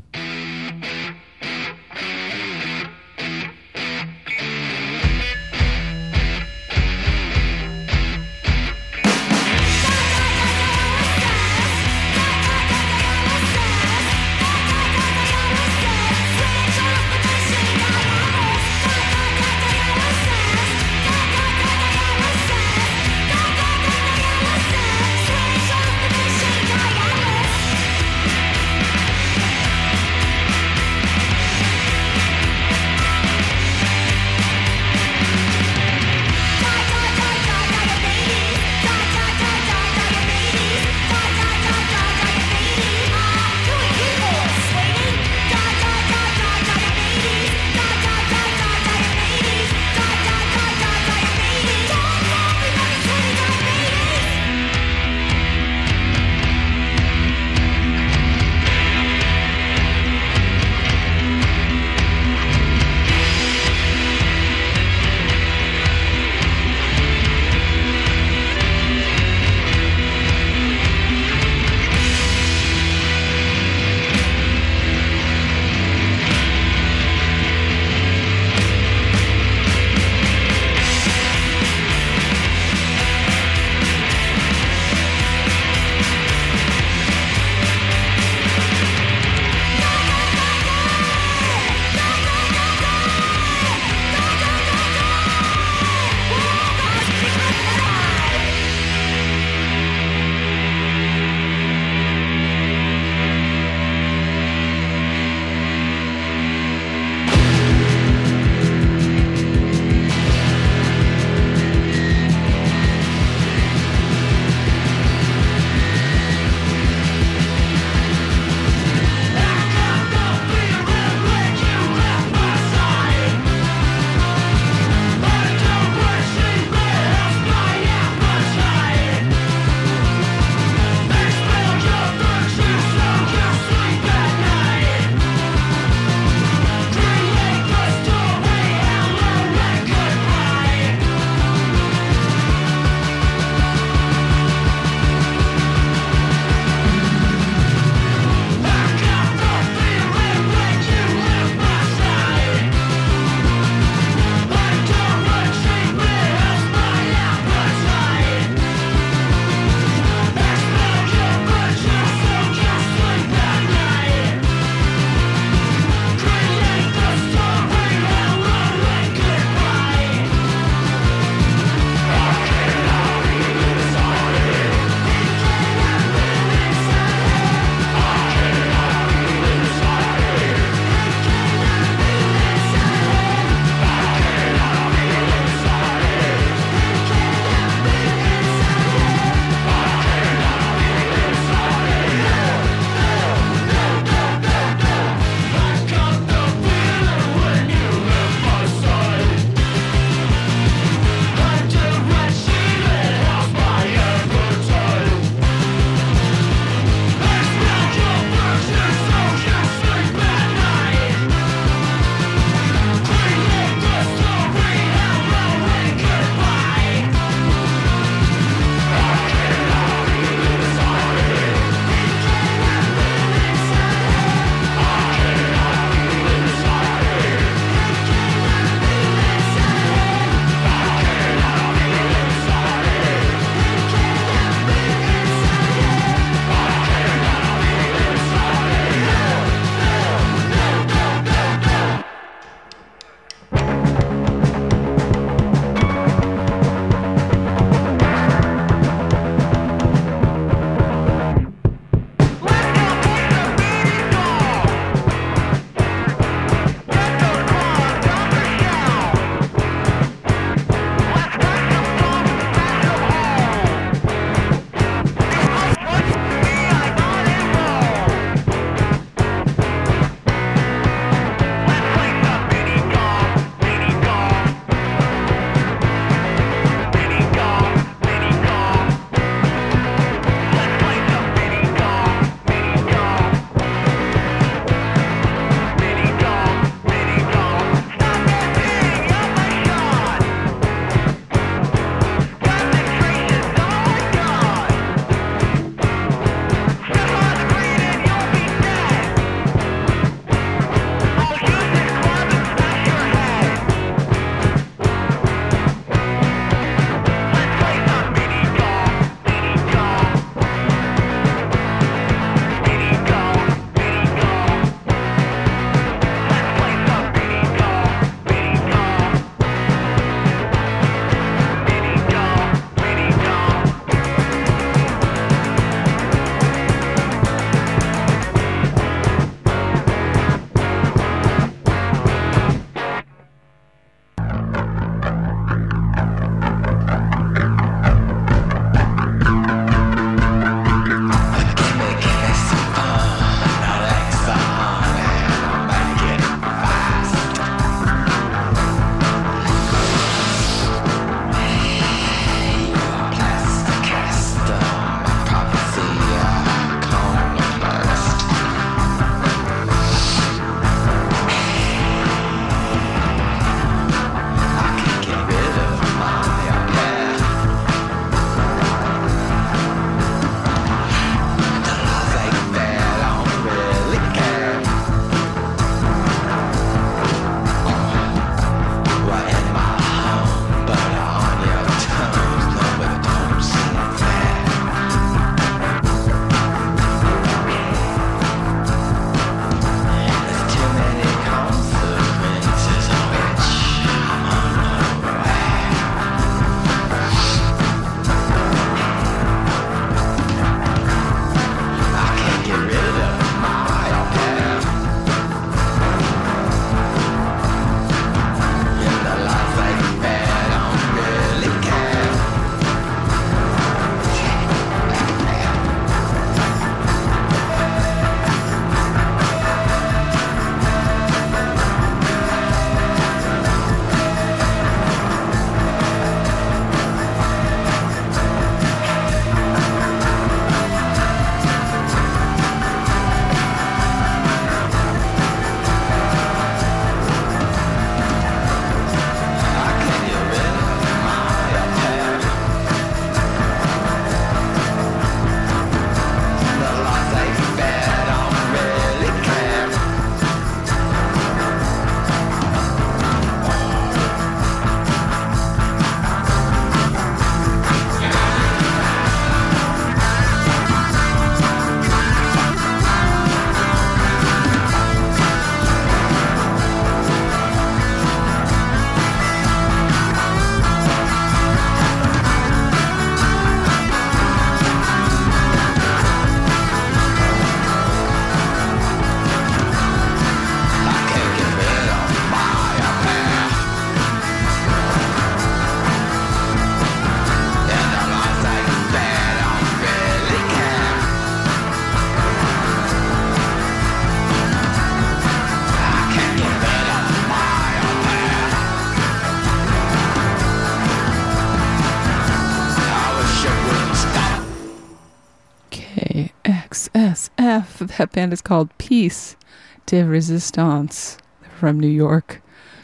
That band is called Peace de Resistance from New York.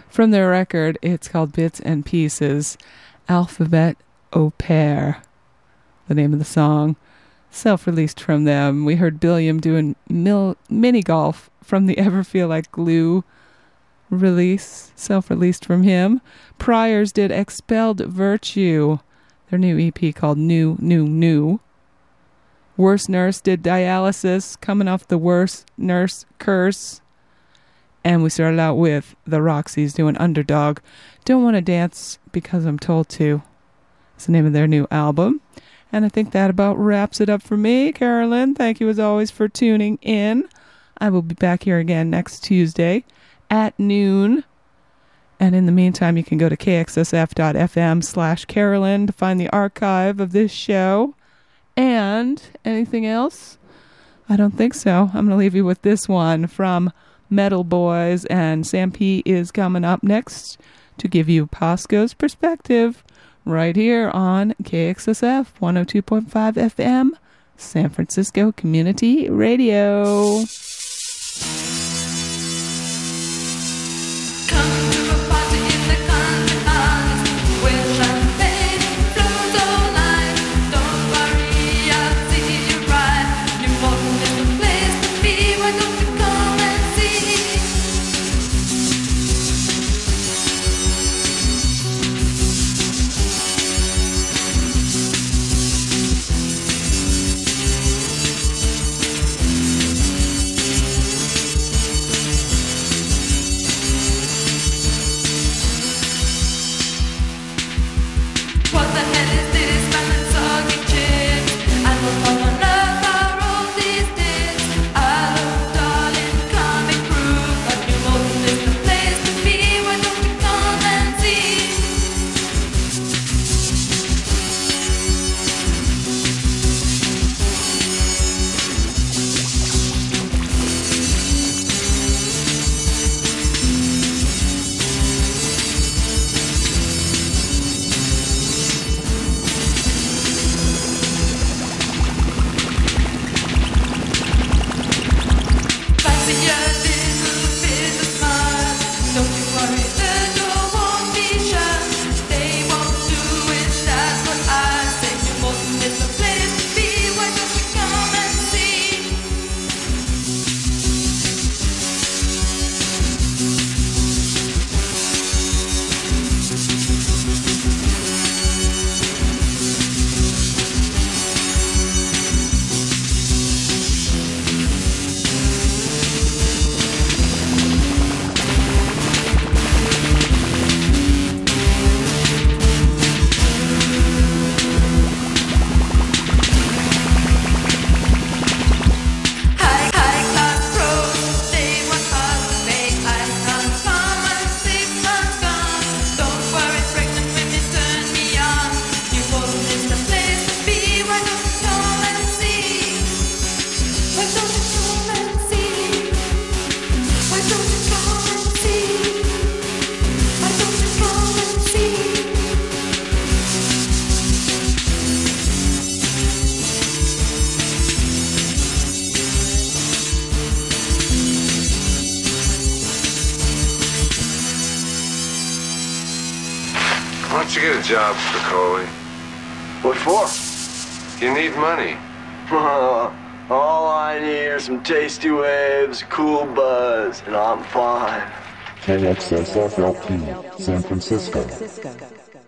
From their record, it's called Bits and Pieces. Alphabet Au Pair, the name of the song. Self released from them. We heard Billiam doing mil- mini golf from the Ever Feel Like Glue release, self released from him. Priors did Expelled Virtue, their new EP called New, New, New. Worst Nurse did Dialysis, coming off the Worst Nurse Curse. And we started out with the Roxys doing Underdog. Don't Want to Dance Because I'm Told to. It's the name of their new album. And I think that about wraps it up for me, Carolyn. Thank you as always for tuning in. I will be back here again next Tuesday at noon. And in the meantime, you can go to kxsf.fm slash Carolyn to find the archive of this show. And anything else? I don't think so. I'm going to leave you with this one from Metal Boys, and Sam P is coming up next to give you Pasco's perspective right here on KXSF 102.5 FM, San Francisco Community Radio. KXSFLP, San Francisco.